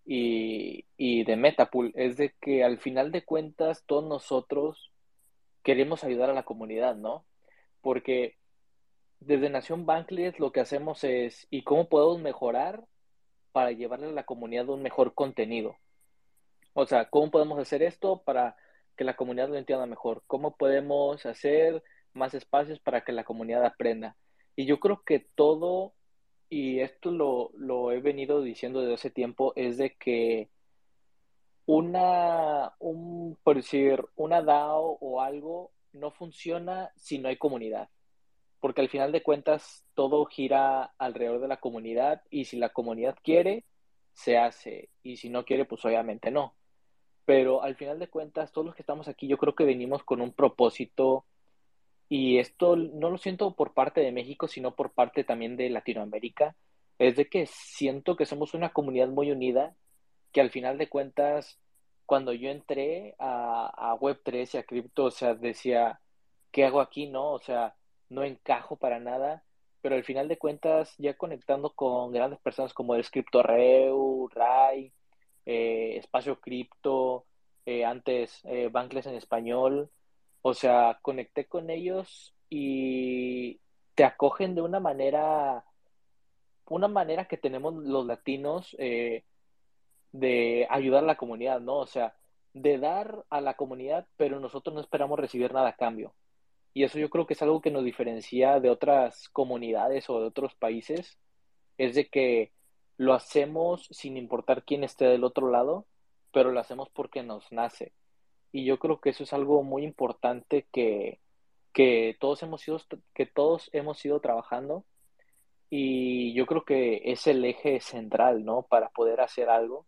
y, y de Metapool, es de que al final de cuentas todos nosotros queremos ayudar a la comunidad, ¿no? Porque desde Nación Bankless lo que hacemos es, ¿y cómo podemos mejorar para llevarle a la comunidad un mejor contenido? O sea, ¿cómo podemos hacer esto para que la comunidad lo entienda mejor? ¿Cómo podemos hacer más espacios para que la comunidad aprenda? Y yo creo que todo, y esto lo, lo he venido diciendo desde hace tiempo, es de que una, un, por decir, una DAO o algo no funciona si no hay comunidad. Porque al final de cuentas todo gira alrededor de la comunidad y si la comunidad quiere, se hace. Y si no quiere, pues obviamente no. Pero al final de cuentas, todos los que estamos aquí, yo creo que venimos con un propósito y esto no lo siento por parte de México, sino por parte también de Latinoamérica. Es de que siento que somos una comunidad muy unida, que al final de cuentas, cuando yo entré a, a Web3 y a cripto, o sea, decía, ¿qué hago aquí? No, o sea, no encajo para nada, pero al final de cuentas, ya conectando con grandes personas como el CryptoReu, Rai, eh, Espacio Cripto, eh, antes eh, Bankless en español, o sea, conecté con ellos y te acogen de una manera, una manera que tenemos los latinos eh, de ayudar a la comunidad, ¿no? O sea, de dar a la comunidad, pero nosotros no esperamos recibir nada a cambio. Y eso yo creo que es algo que nos diferencia de otras comunidades o de otros países, es de que lo hacemos sin importar quién esté del otro lado, pero lo hacemos porque nos nace. Y yo creo que eso es algo muy importante que, que todos hemos ido, que todos hemos ido trabajando. Y yo creo que es el eje central, ¿no? Para poder hacer algo.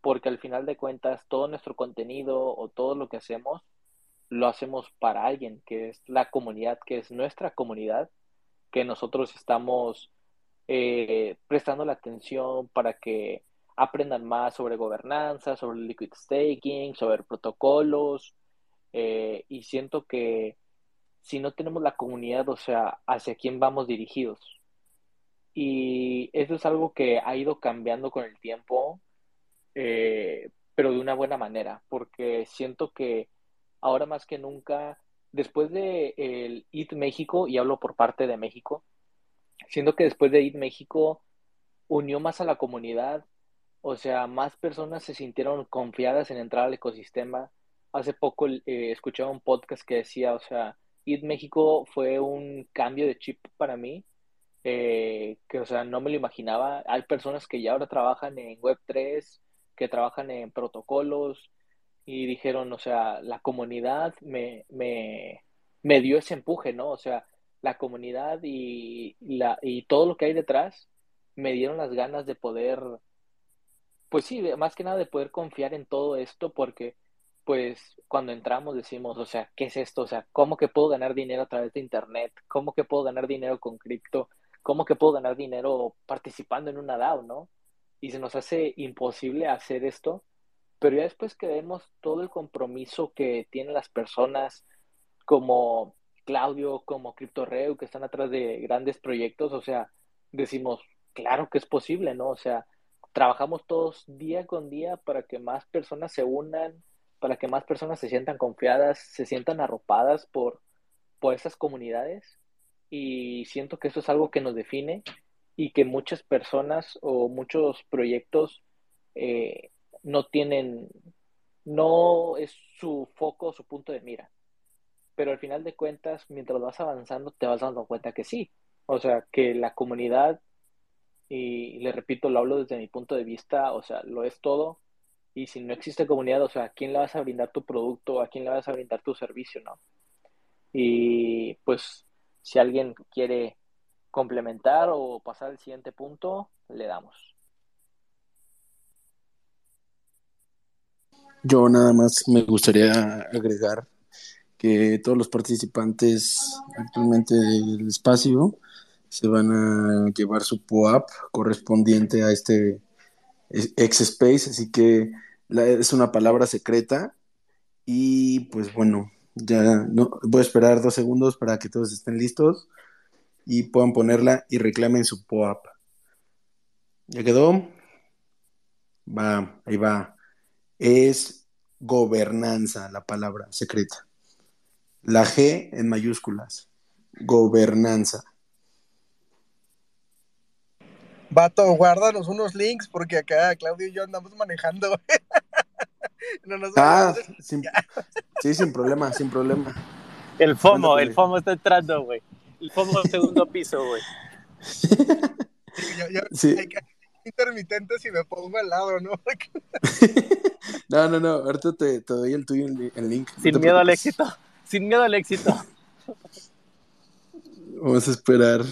Porque al final de cuentas, todo nuestro contenido o todo lo que hacemos, lo hacemos para alguien, que es la comunidad, que es nuestra comunidad, que nosotros estamos eh, prestando la atención para que aprendan más sobre gobernanza, sobre liquid staking, sobre protocolos, eh, y siento que si no tenemos la comunidad, o sea, hacia quién vamos dirigidos. Y eso es algo que ha ido cambiando con el tiempo, eh, pero de una buena manera, porque siento que ahora más que nunca, después de el IT México, y hablo por parte de México, siento que después de IT México unió más a la comunidad, o sea, más personas se sintieron confiadas en entrar al ecosistema. Hace poco eh, escuchaba un podcast que decía, o sea, IT México fue un cambio de chip para mí, eh, que, o sea, no me lo imaginaba. Hay personas que ya ahora trabajan en Web3, que trabajan en protocolos y dijeron, o sea, la comunidad me, me, me dio ese empuje, ¿no? O sea, la comunidad y, la, y todo lo que hay detrás me dieron las ganas de poder, pues sí, más que nada de poder confiar en todo esto porque pues cuando entramos decimos, o sea, ¿qué es esto? O sea, ¿cómo que puedo ganar dinero a través de Internet? ¿Cómo que puedo ganar dinero con cripto? ¿Cómo que puedo ganar dinero participando en una DAO, no? Y se nos hace imposible hacer esto, pero ya después que vemos todo el compromiso que tienen las personas como Claudio, como CryptoReu, que están atrás de grandes proyectos, o sea, decimos, claro que es posible, ¿no? O sea, trabajamos todos día con día para que más personas se unan, para que más personas se sientan confiadas, se sientan arropadas por, por esas comunidades. Y siento que eso es algo que nos define y que muchas personas o muchos proyectos eh, no tienen, no es su foco, su punto de mira. Pero al final de cuentas, mientras vas avanzando, te vas dando cuenta que sí. O sea, que la comunidad, y le repito, lo hablo desde mi punto de vista, o sea, lo es todo y si no existe comunidad, o sea, ¿a quién le vas a brindar tu producto? ¿A quién le vas a brindar tu servicio? ¿No? Y pues si alguien quiere complementar o pasar al siguiente punto, le damos. Yo nada más me gustaría agregar que todos los participantes actualmente del espacio se van a llevar su POAP correspondiente a este X-Space, así que es una palabra secreta. Y pues bueno, ya no voy a esperar dos segundos para que todos estén listos y puedan ponerla y reclamen su POAP. ¿Ya quedó? Va, ahí va. Es gobernanza la palabra secreta. La G en mayúsculas. Gobernanza. Vato, guárdanos unos links porque acá Claudio y yo andamos manejando. ah, sí, sin problema, sin problema. El FOMO, el FOMO está entrando, güey. El FOMO segundo piso, güey. yo, yo, sí. hay que intermitente si me pongo al lado, ¿no? no, no, no, ahorita te, te doy el tuyo, el link. Sin miedo al éxito, sin miedo al éxito. Vamos a esperar.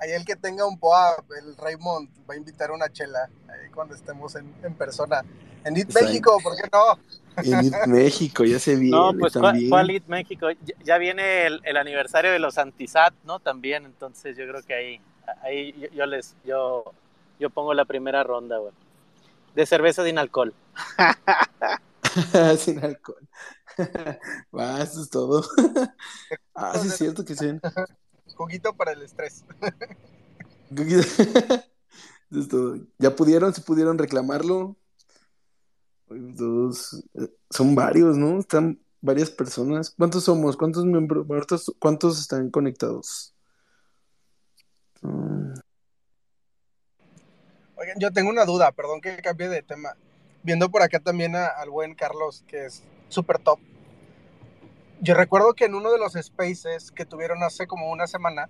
ahí el que tenga un POA, el Raymond, va a invitar una chela ahí cuando estemos en, en persona. En IT México, ¿por qué no? En IT México, ya se viene No, pues también. ¿cuál IT México? Ya viene el, el, aniversario de los Antisat, ¿no? También, entonces yo creo que ahí, ahí yo, yo les, yo, yo pongo la primera ronda, güey. De cerveza sin alcohol. sin alcohol. Va, eso es todo. ah, sí es cierto que sí. Juguito para el estrés. ¿Ya pudieron? ¿Se pudieron reclamarlo? Dos, son varios, ¿no? Están varias personas. ¿Cuántos somos? ¿Cuántos miembros? ¿Cuántos están conectados? Oigan, yo tengo una duda, perdón que cambie de tema. Viendo por acá también a, al buen Carlos, que es súper top. Yo recuerdo que en uno de los spaces que tuvieron hace como una semana,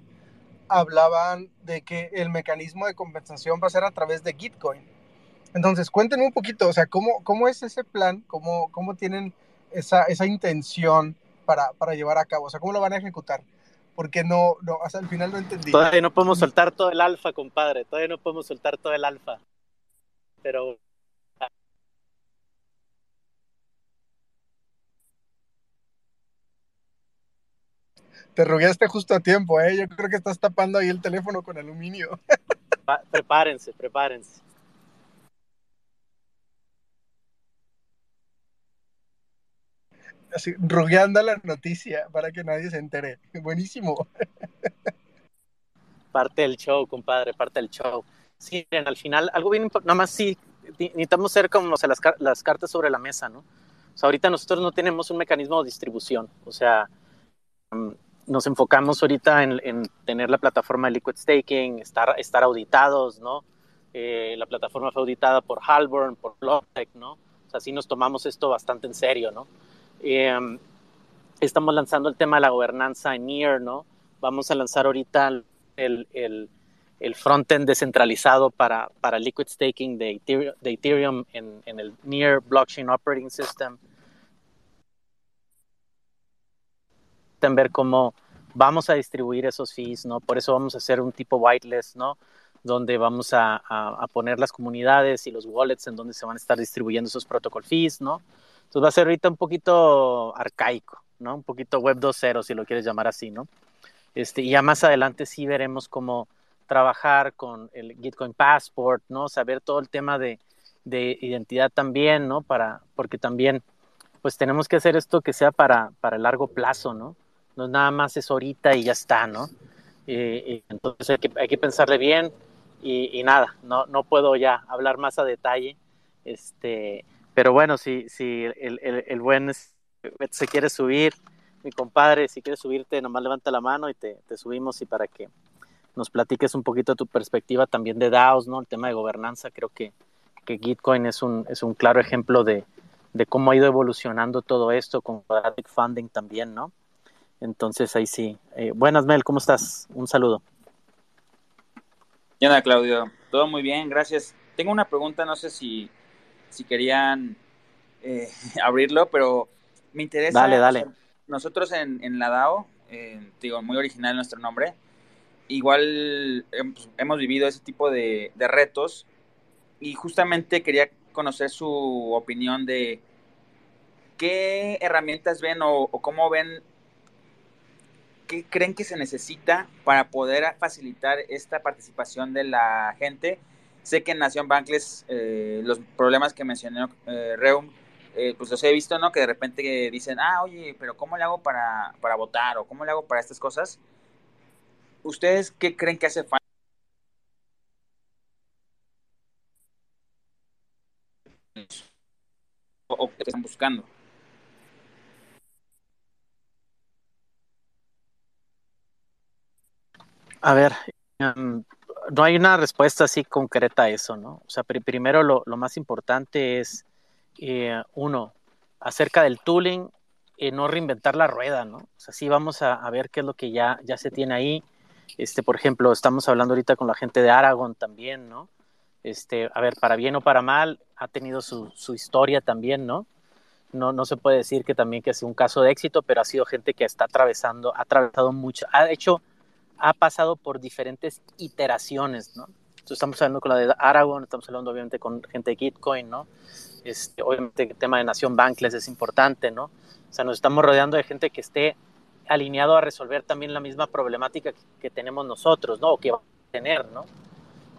hablaban de que el mecanismo de compensación va a ser a través de Gitcoin. Entonces, cuéntenme un poquito, o sea, ¿cómo, cómo es ese plan? ¿Cómo, cómo tienen esa, esa intención para, para, llevar a cabo? O sea, ¿cómo lo van a ejecutar? Porque no, no, hasta el final no entendí. Todavía no podemos soltar todo el alfa, compadre. Todavía no podemos soltar todo el alfa. Pero Te rugueaste justo a tiempo, ¿eh? Yo creo que estás tapando ahí el teléfono con aluminio. prepárense, prepárense. Así, rugueando la noticia para que nadie se entere. Buenísimo. Parte del show, compadre, parte del show. Sí, miren, al final, algo bien importante, nada más sí, necesitamos ser como o sea, las, las cartas sobre la mesa, ¿no? O sea, ahorita nosotros no tenemos un mecanismo de distribución, o sea, nos enfocamos ahorita en, en, tener la plataforma de Liquid Staking, estar, estar auditados, ¿no? Eh, la plataforma fue auditada por Halborn, por Blocktech, ¿no? O nos tomamos esto bastante en serio, ¿no? Eh, estamos lanzando el tema de la gobernanza en Near, ¿no? Vamos a lanzar ahorita el, el, el frontend descentralizado para, para liquid staking de Ethereum, de Ethereum en, en, el Near Blockchain Operating System. En ver cómo vamos a distribuir esos fees, ¿no? Por eso vamos a hacer un tipo whitelist, ¿no? Donde vamos a, a, a poner las comunidades y los wallets en donde se van a estar distribuyendo esos protocol fees, ¿no? Entonces va a ser ahorita un poquito arcaico, ¿no? Un poquito web 2.0, si lo quieres llamar así, ¿no? Este, y ya más adelante sí veremos cómo trabajar con el Gitcoin Passport, ¿no? Saber todo el tema de, de identidad también, ¿no? Para, porque también, pues tenemos que hacer esto que sea para, para largo plazo, ¿no? No nada más es ahorita y ya está, ¿no? Entonces hay que, hay que pensarle bien y, y, nada, no, no puedo ya hablar más a detalle, este, pero bueno, si, si el, el, el buen se quiere subir, mi compadre, si quieres subirte, nomás levanta la mano y te, te subimos y para que nos platiques un poquito tu perspectiva también de DAOs, ¿no? El tema de gobernanza, creo que, que Gitcoin es un, es un claro ejemplo de, de cómo ha ido evolucionando todo esto con Quadratic Funding también, ¿no? Entonces ahí sí. Eh, buenas, Mel, ¿cómo estás? Un saludo. ¿Qué onda, Claudio? Todo muy bien, gracias. Tengo una pregunta, no sé si, si querían eh, abrirlo, pero me interesa. Dale, dale. Nosotros en, en la DAO, eh, digo, muy original nuestro nombre, igual hemos vivido ese tipo de, de, retos y justamente quería conocer su opinión de qué herramientas ven o, o, cómo ven, qué creen que se necesita para poder facilitar esta participación de la gente. Sé que en Nación Bankless eh, los problemas que mencionó eh, Reum, eh, pues los he visto, ¿no? Que de repente dicen, ah, oye, pero ¿cómo le hago para, para votar? ¿O cómo le hago para estas cosas? ¿Ustedes qué creen que hace falta? ¿O qué están buscando? A ver, um, no hay una respuesta así concreta a eso, ¿no? O sea, pr primero lo, más importante es, eh, uno, acerca del tooling, eh, no reinventar la rueda, ¿no? O sea, sí vamos a, ver qué es lo que ya, se tiene ahí. Este, por ejemplo, estamos hablando ahorita con la gente de Aragon también, ¿no? Este, a ver, para bien o para mal, ha tenido su, historia también, ¿no? No, no se puede decir que también que es un caso de éxito, pero ha sido gente que está atravesando, ha atravesado mucho, ha hecho ha pasado por diferentes iteraciones, ¿no? Entonces estamos hablando con la de Aragon, estamos hablando obviamente con gente de Gitcoin, ¿no? Este, obviamente el tema de Nación Bankless es importante, ¿no? O sea, nos estamos rodeando de gente que esté alineado a resolver también la misma problemática que, que tenemos nosotros, ¿no? O que va a tener, ¿no?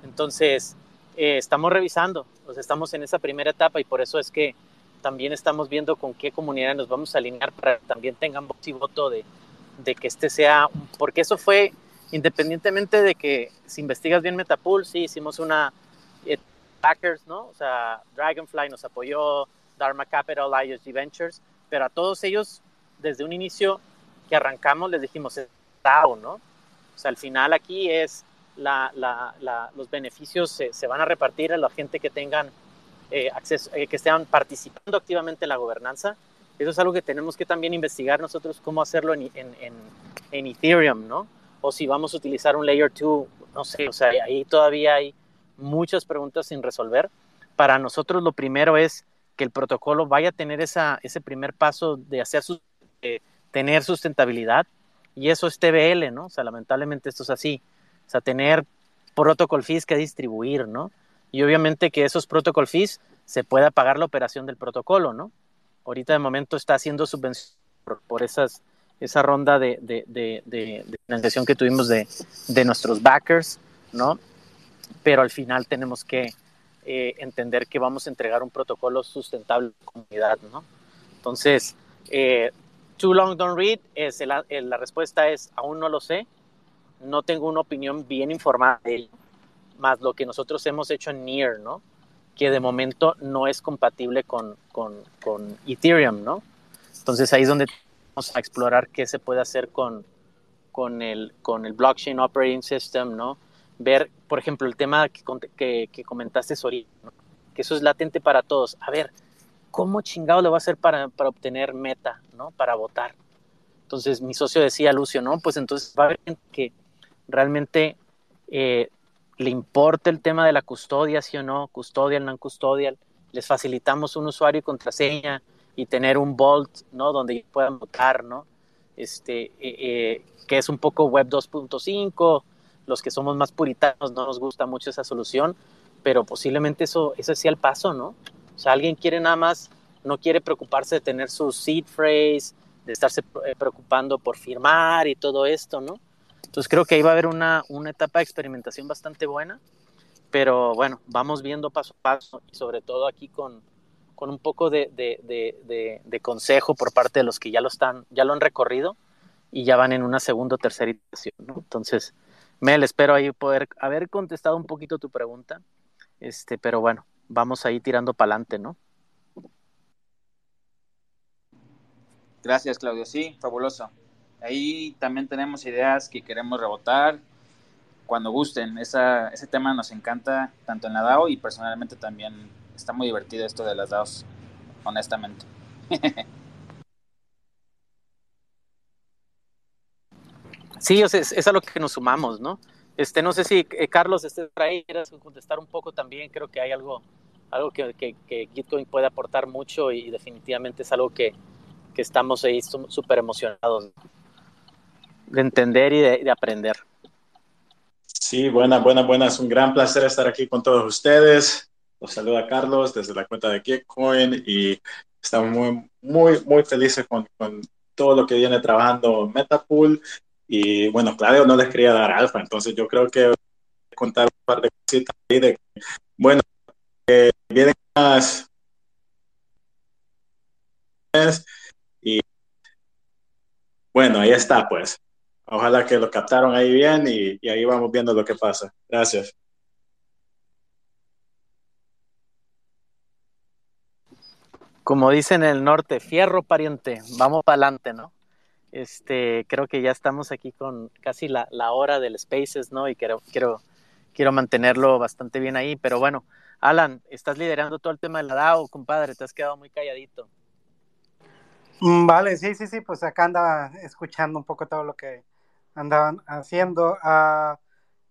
Entonces, eh, estamos revisando, o sea, estamos en esa primera etapa y por eso es que también estamos viendo con qué comunidad nos vamos a alinear para que también tengan voz y voto de, de que este sea, porque eso fue independientemente de que si investigas bien Metapool, sí hicimos una eh, backers, ¿no? O sea, Dragonfly nos apoyó, Dharma Capital, ISG Ventures, pero a todos ellos desde un inicio que arrancamos les dijimos DAO, ¿no? O sea, al final aquí es los beneficios se, van a repartir a la gente que tengan eh, acceso, eh, que estén participando activamente en la gobernanza. Eso es algo que tenemos que también investigar nosotros cómo hacerlo en, en, en Ethereum, ¿no? O si vamos a utilizar un layer 2, no sé, o sea, ahí todavía hay muchas preguntas sin resolver. Para nosotros lo primero es que el protocolo vaya a tener esa, ese primer paso de hacer su, tener sustentabilidad y eso es TBL, ¿no? O sea, lamentablemente esto es así. O sea, tener protocol fees que distribuir, ¿no? Y obviamente que esos protocol fees se pueda pagar la operación del protocolo, ¿no? Ahorita de momento está haciendo subvención por esas esa ronda de, de, de, de financiación que tuvimos de, nuestros backers, ¿no? Pero al final tenemos que eh, entender que vamos a entregar un protocolo sustentable a la comunidad, ¿no? Entonces, eh, too long don't read, es el, el, la respuesta es, aún no lo sé, no tengo una opinión bien informada de ello, más lo que nosotros hemos hecho en Near, ¿no? Que de momento no es compatible con, con, con Ethereum, ¿no? Entonces ahí es donde a explorar qué se puede hacer con, con, el, con el blockchain operating system, ¿no? Ver, por ejemplo, el tema que, que, que comentaste ahorita, ¿no? que eso es latente para todos. A ver, ¿cómo chingado lo va a hacer para, para obtener meta, ¿no? Para votar. Entonces mi socio decía, Lucio, no, pues entonces va a haber gente que realmente eh, le importe el tema de la custodia, sí o no, custodial, non custodial, les facilitamos un usuario y contraseña y tener un vault, ¿no? Donde puedan votar, ¿no? Este, eh, eh, que es un poco web 2.5, los que somos más puritanos no nos gusta mucho esa solución, pero posiblemente eso, eso sea el paso, ¿no? O sea, alguien quiere nada más, no quiere preocuparse de tener su seed phrase, de estarse eh, preocupando por firmar y todo esto, ¿no? Entonces creo que ahí va a haber una, una etapa de experimentación bastante buena, pero bueno, vamos viendo paso a paso y sobre todo aquí con, con un poco de, consejo por parte de los que ya lo están, ya lo han recorrido y ya van en una segunda o tercera iteración, ¿no? Entonces, Mel, espero ahí poder haber contestado un poquito tu pregunta, este, pero bueno, vamos ahí tirando para adelante, ¿no? Gracias, Claudio. Sí, fabuloso. Ahí también tenemos ideas que queremos rebotar cuando gusten. Esa, ese tema nos encanta tanto en la DAO y personalmente también está muy divertido esto de las DAOs, honestamente. sí, o sea, es, es, a lo que nos sumamos, ¿no? Este, no sé si eh, Carlos estés por ahí, quieras contestar un poco también. Creo que hay algo, algo que, que, que Gitcoin puede aportar mucho y definitivamente es algo que, que estamos ahí súper emocionados de entender y de, de, aprender. Sí, buenas, buenas, buenas. Un gran placer estar aquí con todos ustedes. Los saluda Carlos desde la cuenta de Gitcoin y estamos muy, muy, muy felices con, todo lo que viene trabajando Metapool. Y bueno, Claudio no les quería dar alfa, entonces yo creo que contar un par de cositas ahí de bueno, eh, vienen más y bueno, ahí está, pues. Ojalá que lo captaron ahí bien y ahí vamos viendo lo que pasa. Gracias. Como dicen en el norte, fierro pariente, vamos para adelante, ¿no? Este, creo que ya estamos aquí con casi la, hora del Spaces, ¿no? Y quiero, quiero, quiero mantenerlo bastante bien ahí, pero bueno, Alan, estás liderando todo el tema de la DAO, compadre, te has quedado muy calladito. Vale, sí, sí, sí, pues acá andaba escuchando un poco todo lo que andaban haciendo. Uh,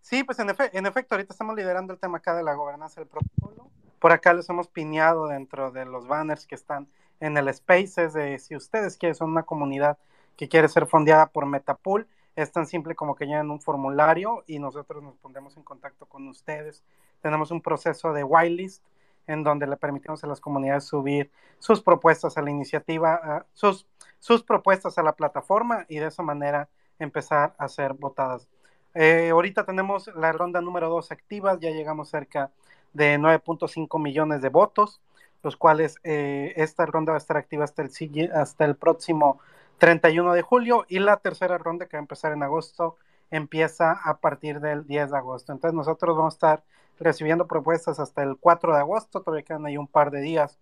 sí, pues en, efe en, efecto, ahorita estamos liderando el tema acá de la gobernanza del protocolo. Por acá les hemos piñado dentro de los banners que están en el Spaces de si ustedes quieren, son una comunidad que quiere ser fondeada por Metapool, es tan simple como que llenen un formulario y nosotros nos pondremos en contacto con ustedes. Tenemos un proceso de whitelist en donde le permitimos a las comunidades subir sus propuestas a la iniciativa, sus, sus propuestas a la plataforma y de esa manera empezar a ser votadas. Eh, ahorita tenemos la ronda número 2 activa, ya llegamos cerca de 9.5 millones de votos, los cuales eh, esta ronda va a estar activa hasta el, hasta el próximo 31 de julio y la tercera ronda que va a empezar en agosto empieza a partir del 10 de agosto. Entonces nosotros vamos a estar recibiendo propuestas hasta el 4 de agosto, todavía quedan ahí un par de días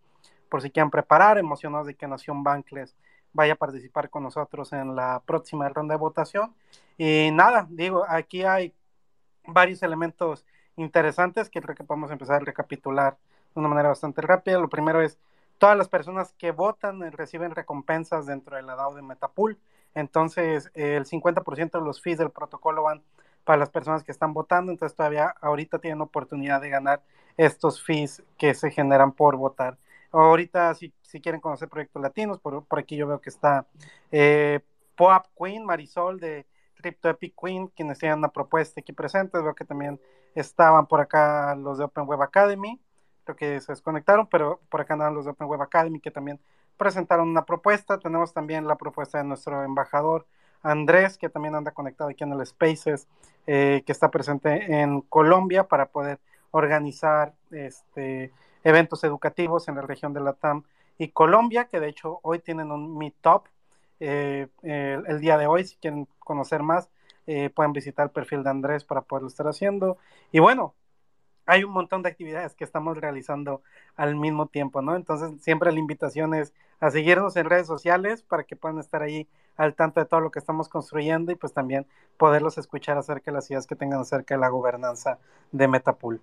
por si quieren preparar, emocionados de que Nación Bankless vaya a participar con nosotros en la próxima ronda de votación. Y nada, digo, aquí hay varios elementos interesantes que creo que podemos empezar a recapitular de una manera bastante rápida. Lo primero es, todas las personas que votan reciben recompensas dentro de la DAO de Metapool. Entonces, el 50% de los fees del protocolo van para las personas que están votando, entonces todavía ahorita tienen oportunidad de ganar estos fees que se generan por votar. Ahorita, si, si quieren conocer proyectos latinos, por, por aquí yo veo que está eh, Poap Queen, Marisol de Crypto Epic Queen, quienes tienen una propuesta aquí presentes. Veo que también estaban por acá los de Open Web Academy, creo que se desconectaron, pero por acá andan los de Open Web Academy que también presentaron una propuesta. Tenemos también la propuesta de nuestro embajador Andrés, que también anda conectado aquí en el Spaces, eh, que está presente en Colombia para poder organizar este, eventos educativos en la región de Latam y Colombia, que de hecho hoy tienen un meetup eh, el, día de hoy, si quieren conocer más, eh, pueden visitar el perfil de Andrés para poderlo estar haciendo. Y bueno, hay un montón de actividades que estamos realizando al mismo tiempo, ¿no? Entonces, siempre la invitación es a seguirnos en redes sociales para que puedan estar ahí al tanto de todo lo que estamos construyendo y pues también poderlos escuchar acerca de las ideas que tengan acerca de la gobernanza de Metapool.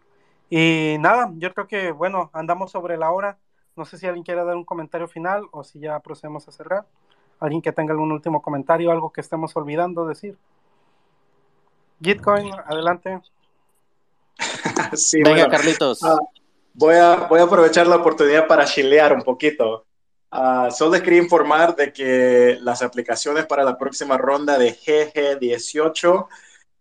Y nada, yo creo que, bueno, andamos sobre la hora. No sé si alguien quiere dar un comentario final o si ya procedemos a cerrar. alguien que tenga algún último comentario, algo que estemos olvidando decir. Gitcoin, adelante. Sí, Venga, bueno, Carlitos. ah, voy, a, voy a aprovechar la oportunidad para chilear un poquito. Ah, solo les quería informar de que las aplicaciones para la próxima ronda de GG18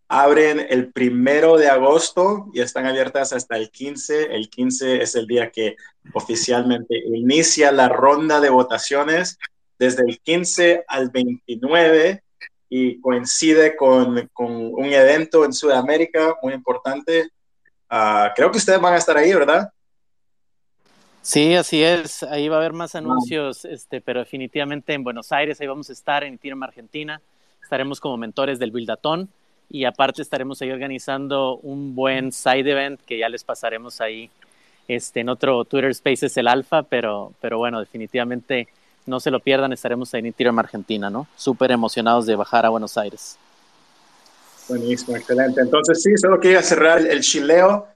abren el primero de agosto y están abiertas hasta el 15. El 15 es el día que oficialmente inicia la ronda de votaciones desde el 15 al 29 y coincide con, con un evento en Sudamérica muy importante. Ah, creo que ustedes van a estar ahí, ¿verdad? Sí, así es. Ahí va a haber más anuncios, este, pero definitivamente en Buenos Aires, ahí vamos a estar en Ethereum Argentina. Estaremos como mentores del Buildatón y aparte estaremos ahí organizando un buen side event que ya les pasaremos ahí este, en otro Twitter Spaces el alfa, pero, pero bueno, definitivamente no se lo pierdan, estaremos en Ethereum Argentina, ¿no? Súper emocionados de bajar a Buenos Aires. Buenísimo, excelente. Entonces, sí, solo quería cerrar el chileo,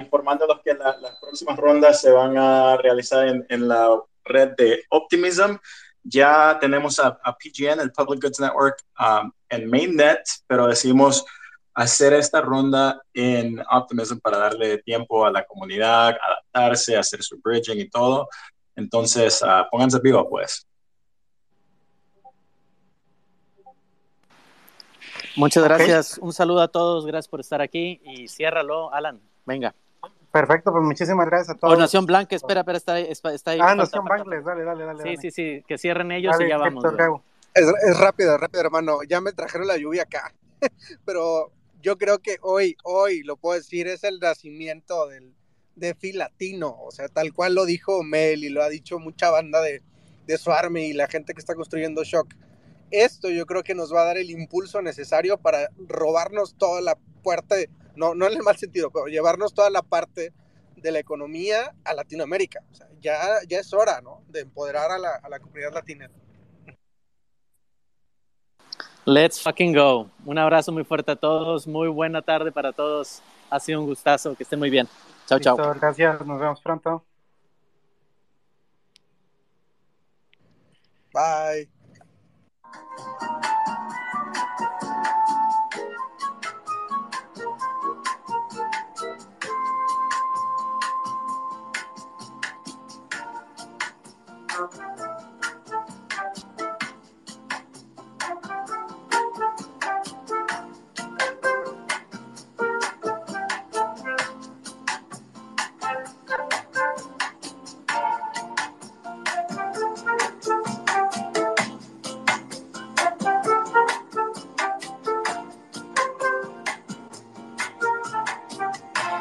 informándolos que la- las próximas rondas se van a realizar en, en la red de Optimism. Ya tenemos a, a PGN, el Public Goods Network, um, en Mainnet, pero decidimos hacer esta ronda en Optimism para darle tiempo a la comunidad, adaptarse, hacer su bridging y todo. Entonces, ah, pónganse vivo, pues. Muchas gracias. Un saludo a todos. Gracias por estar aquí y ciérralo, Alan. Venga. Perfecto, pues muchísimas gracias a todos. O Nación Blanca, espera, espera, está, ahí. Ah, falta- Nación Bangles, dale, dale, dale. Sí, dale. sí, sí, que cierren ellos Dale, y ya vamos. Es, es rápido, rápido, hermano. Ya me trajeron la lluvia acá. Pero yo creo que hoy, hoy, lo puedo decir, es el nacimiento del DeFi latino. O sea, tal cual lo dijo Mel y lo ha dicho mucha banda de, de su army y la gente que está construyendo Shock. Esto yo creo que nos va a dar el impulso necesario para robarnos toda la puerta, de- no, no en el mal sentido, pero llevarnos toda la parte de la economía a Latinoamérica. Ya, ya es hora, ¿no? De empoderar a la, a la comunidad latina. Let's fucking go. Un abrazo muy fuerte a todos. Muy buena tarde para todos. Ha sido un gustazo. Que estén muy bien. Chao. Gracias, nos vemos pronto. Bye.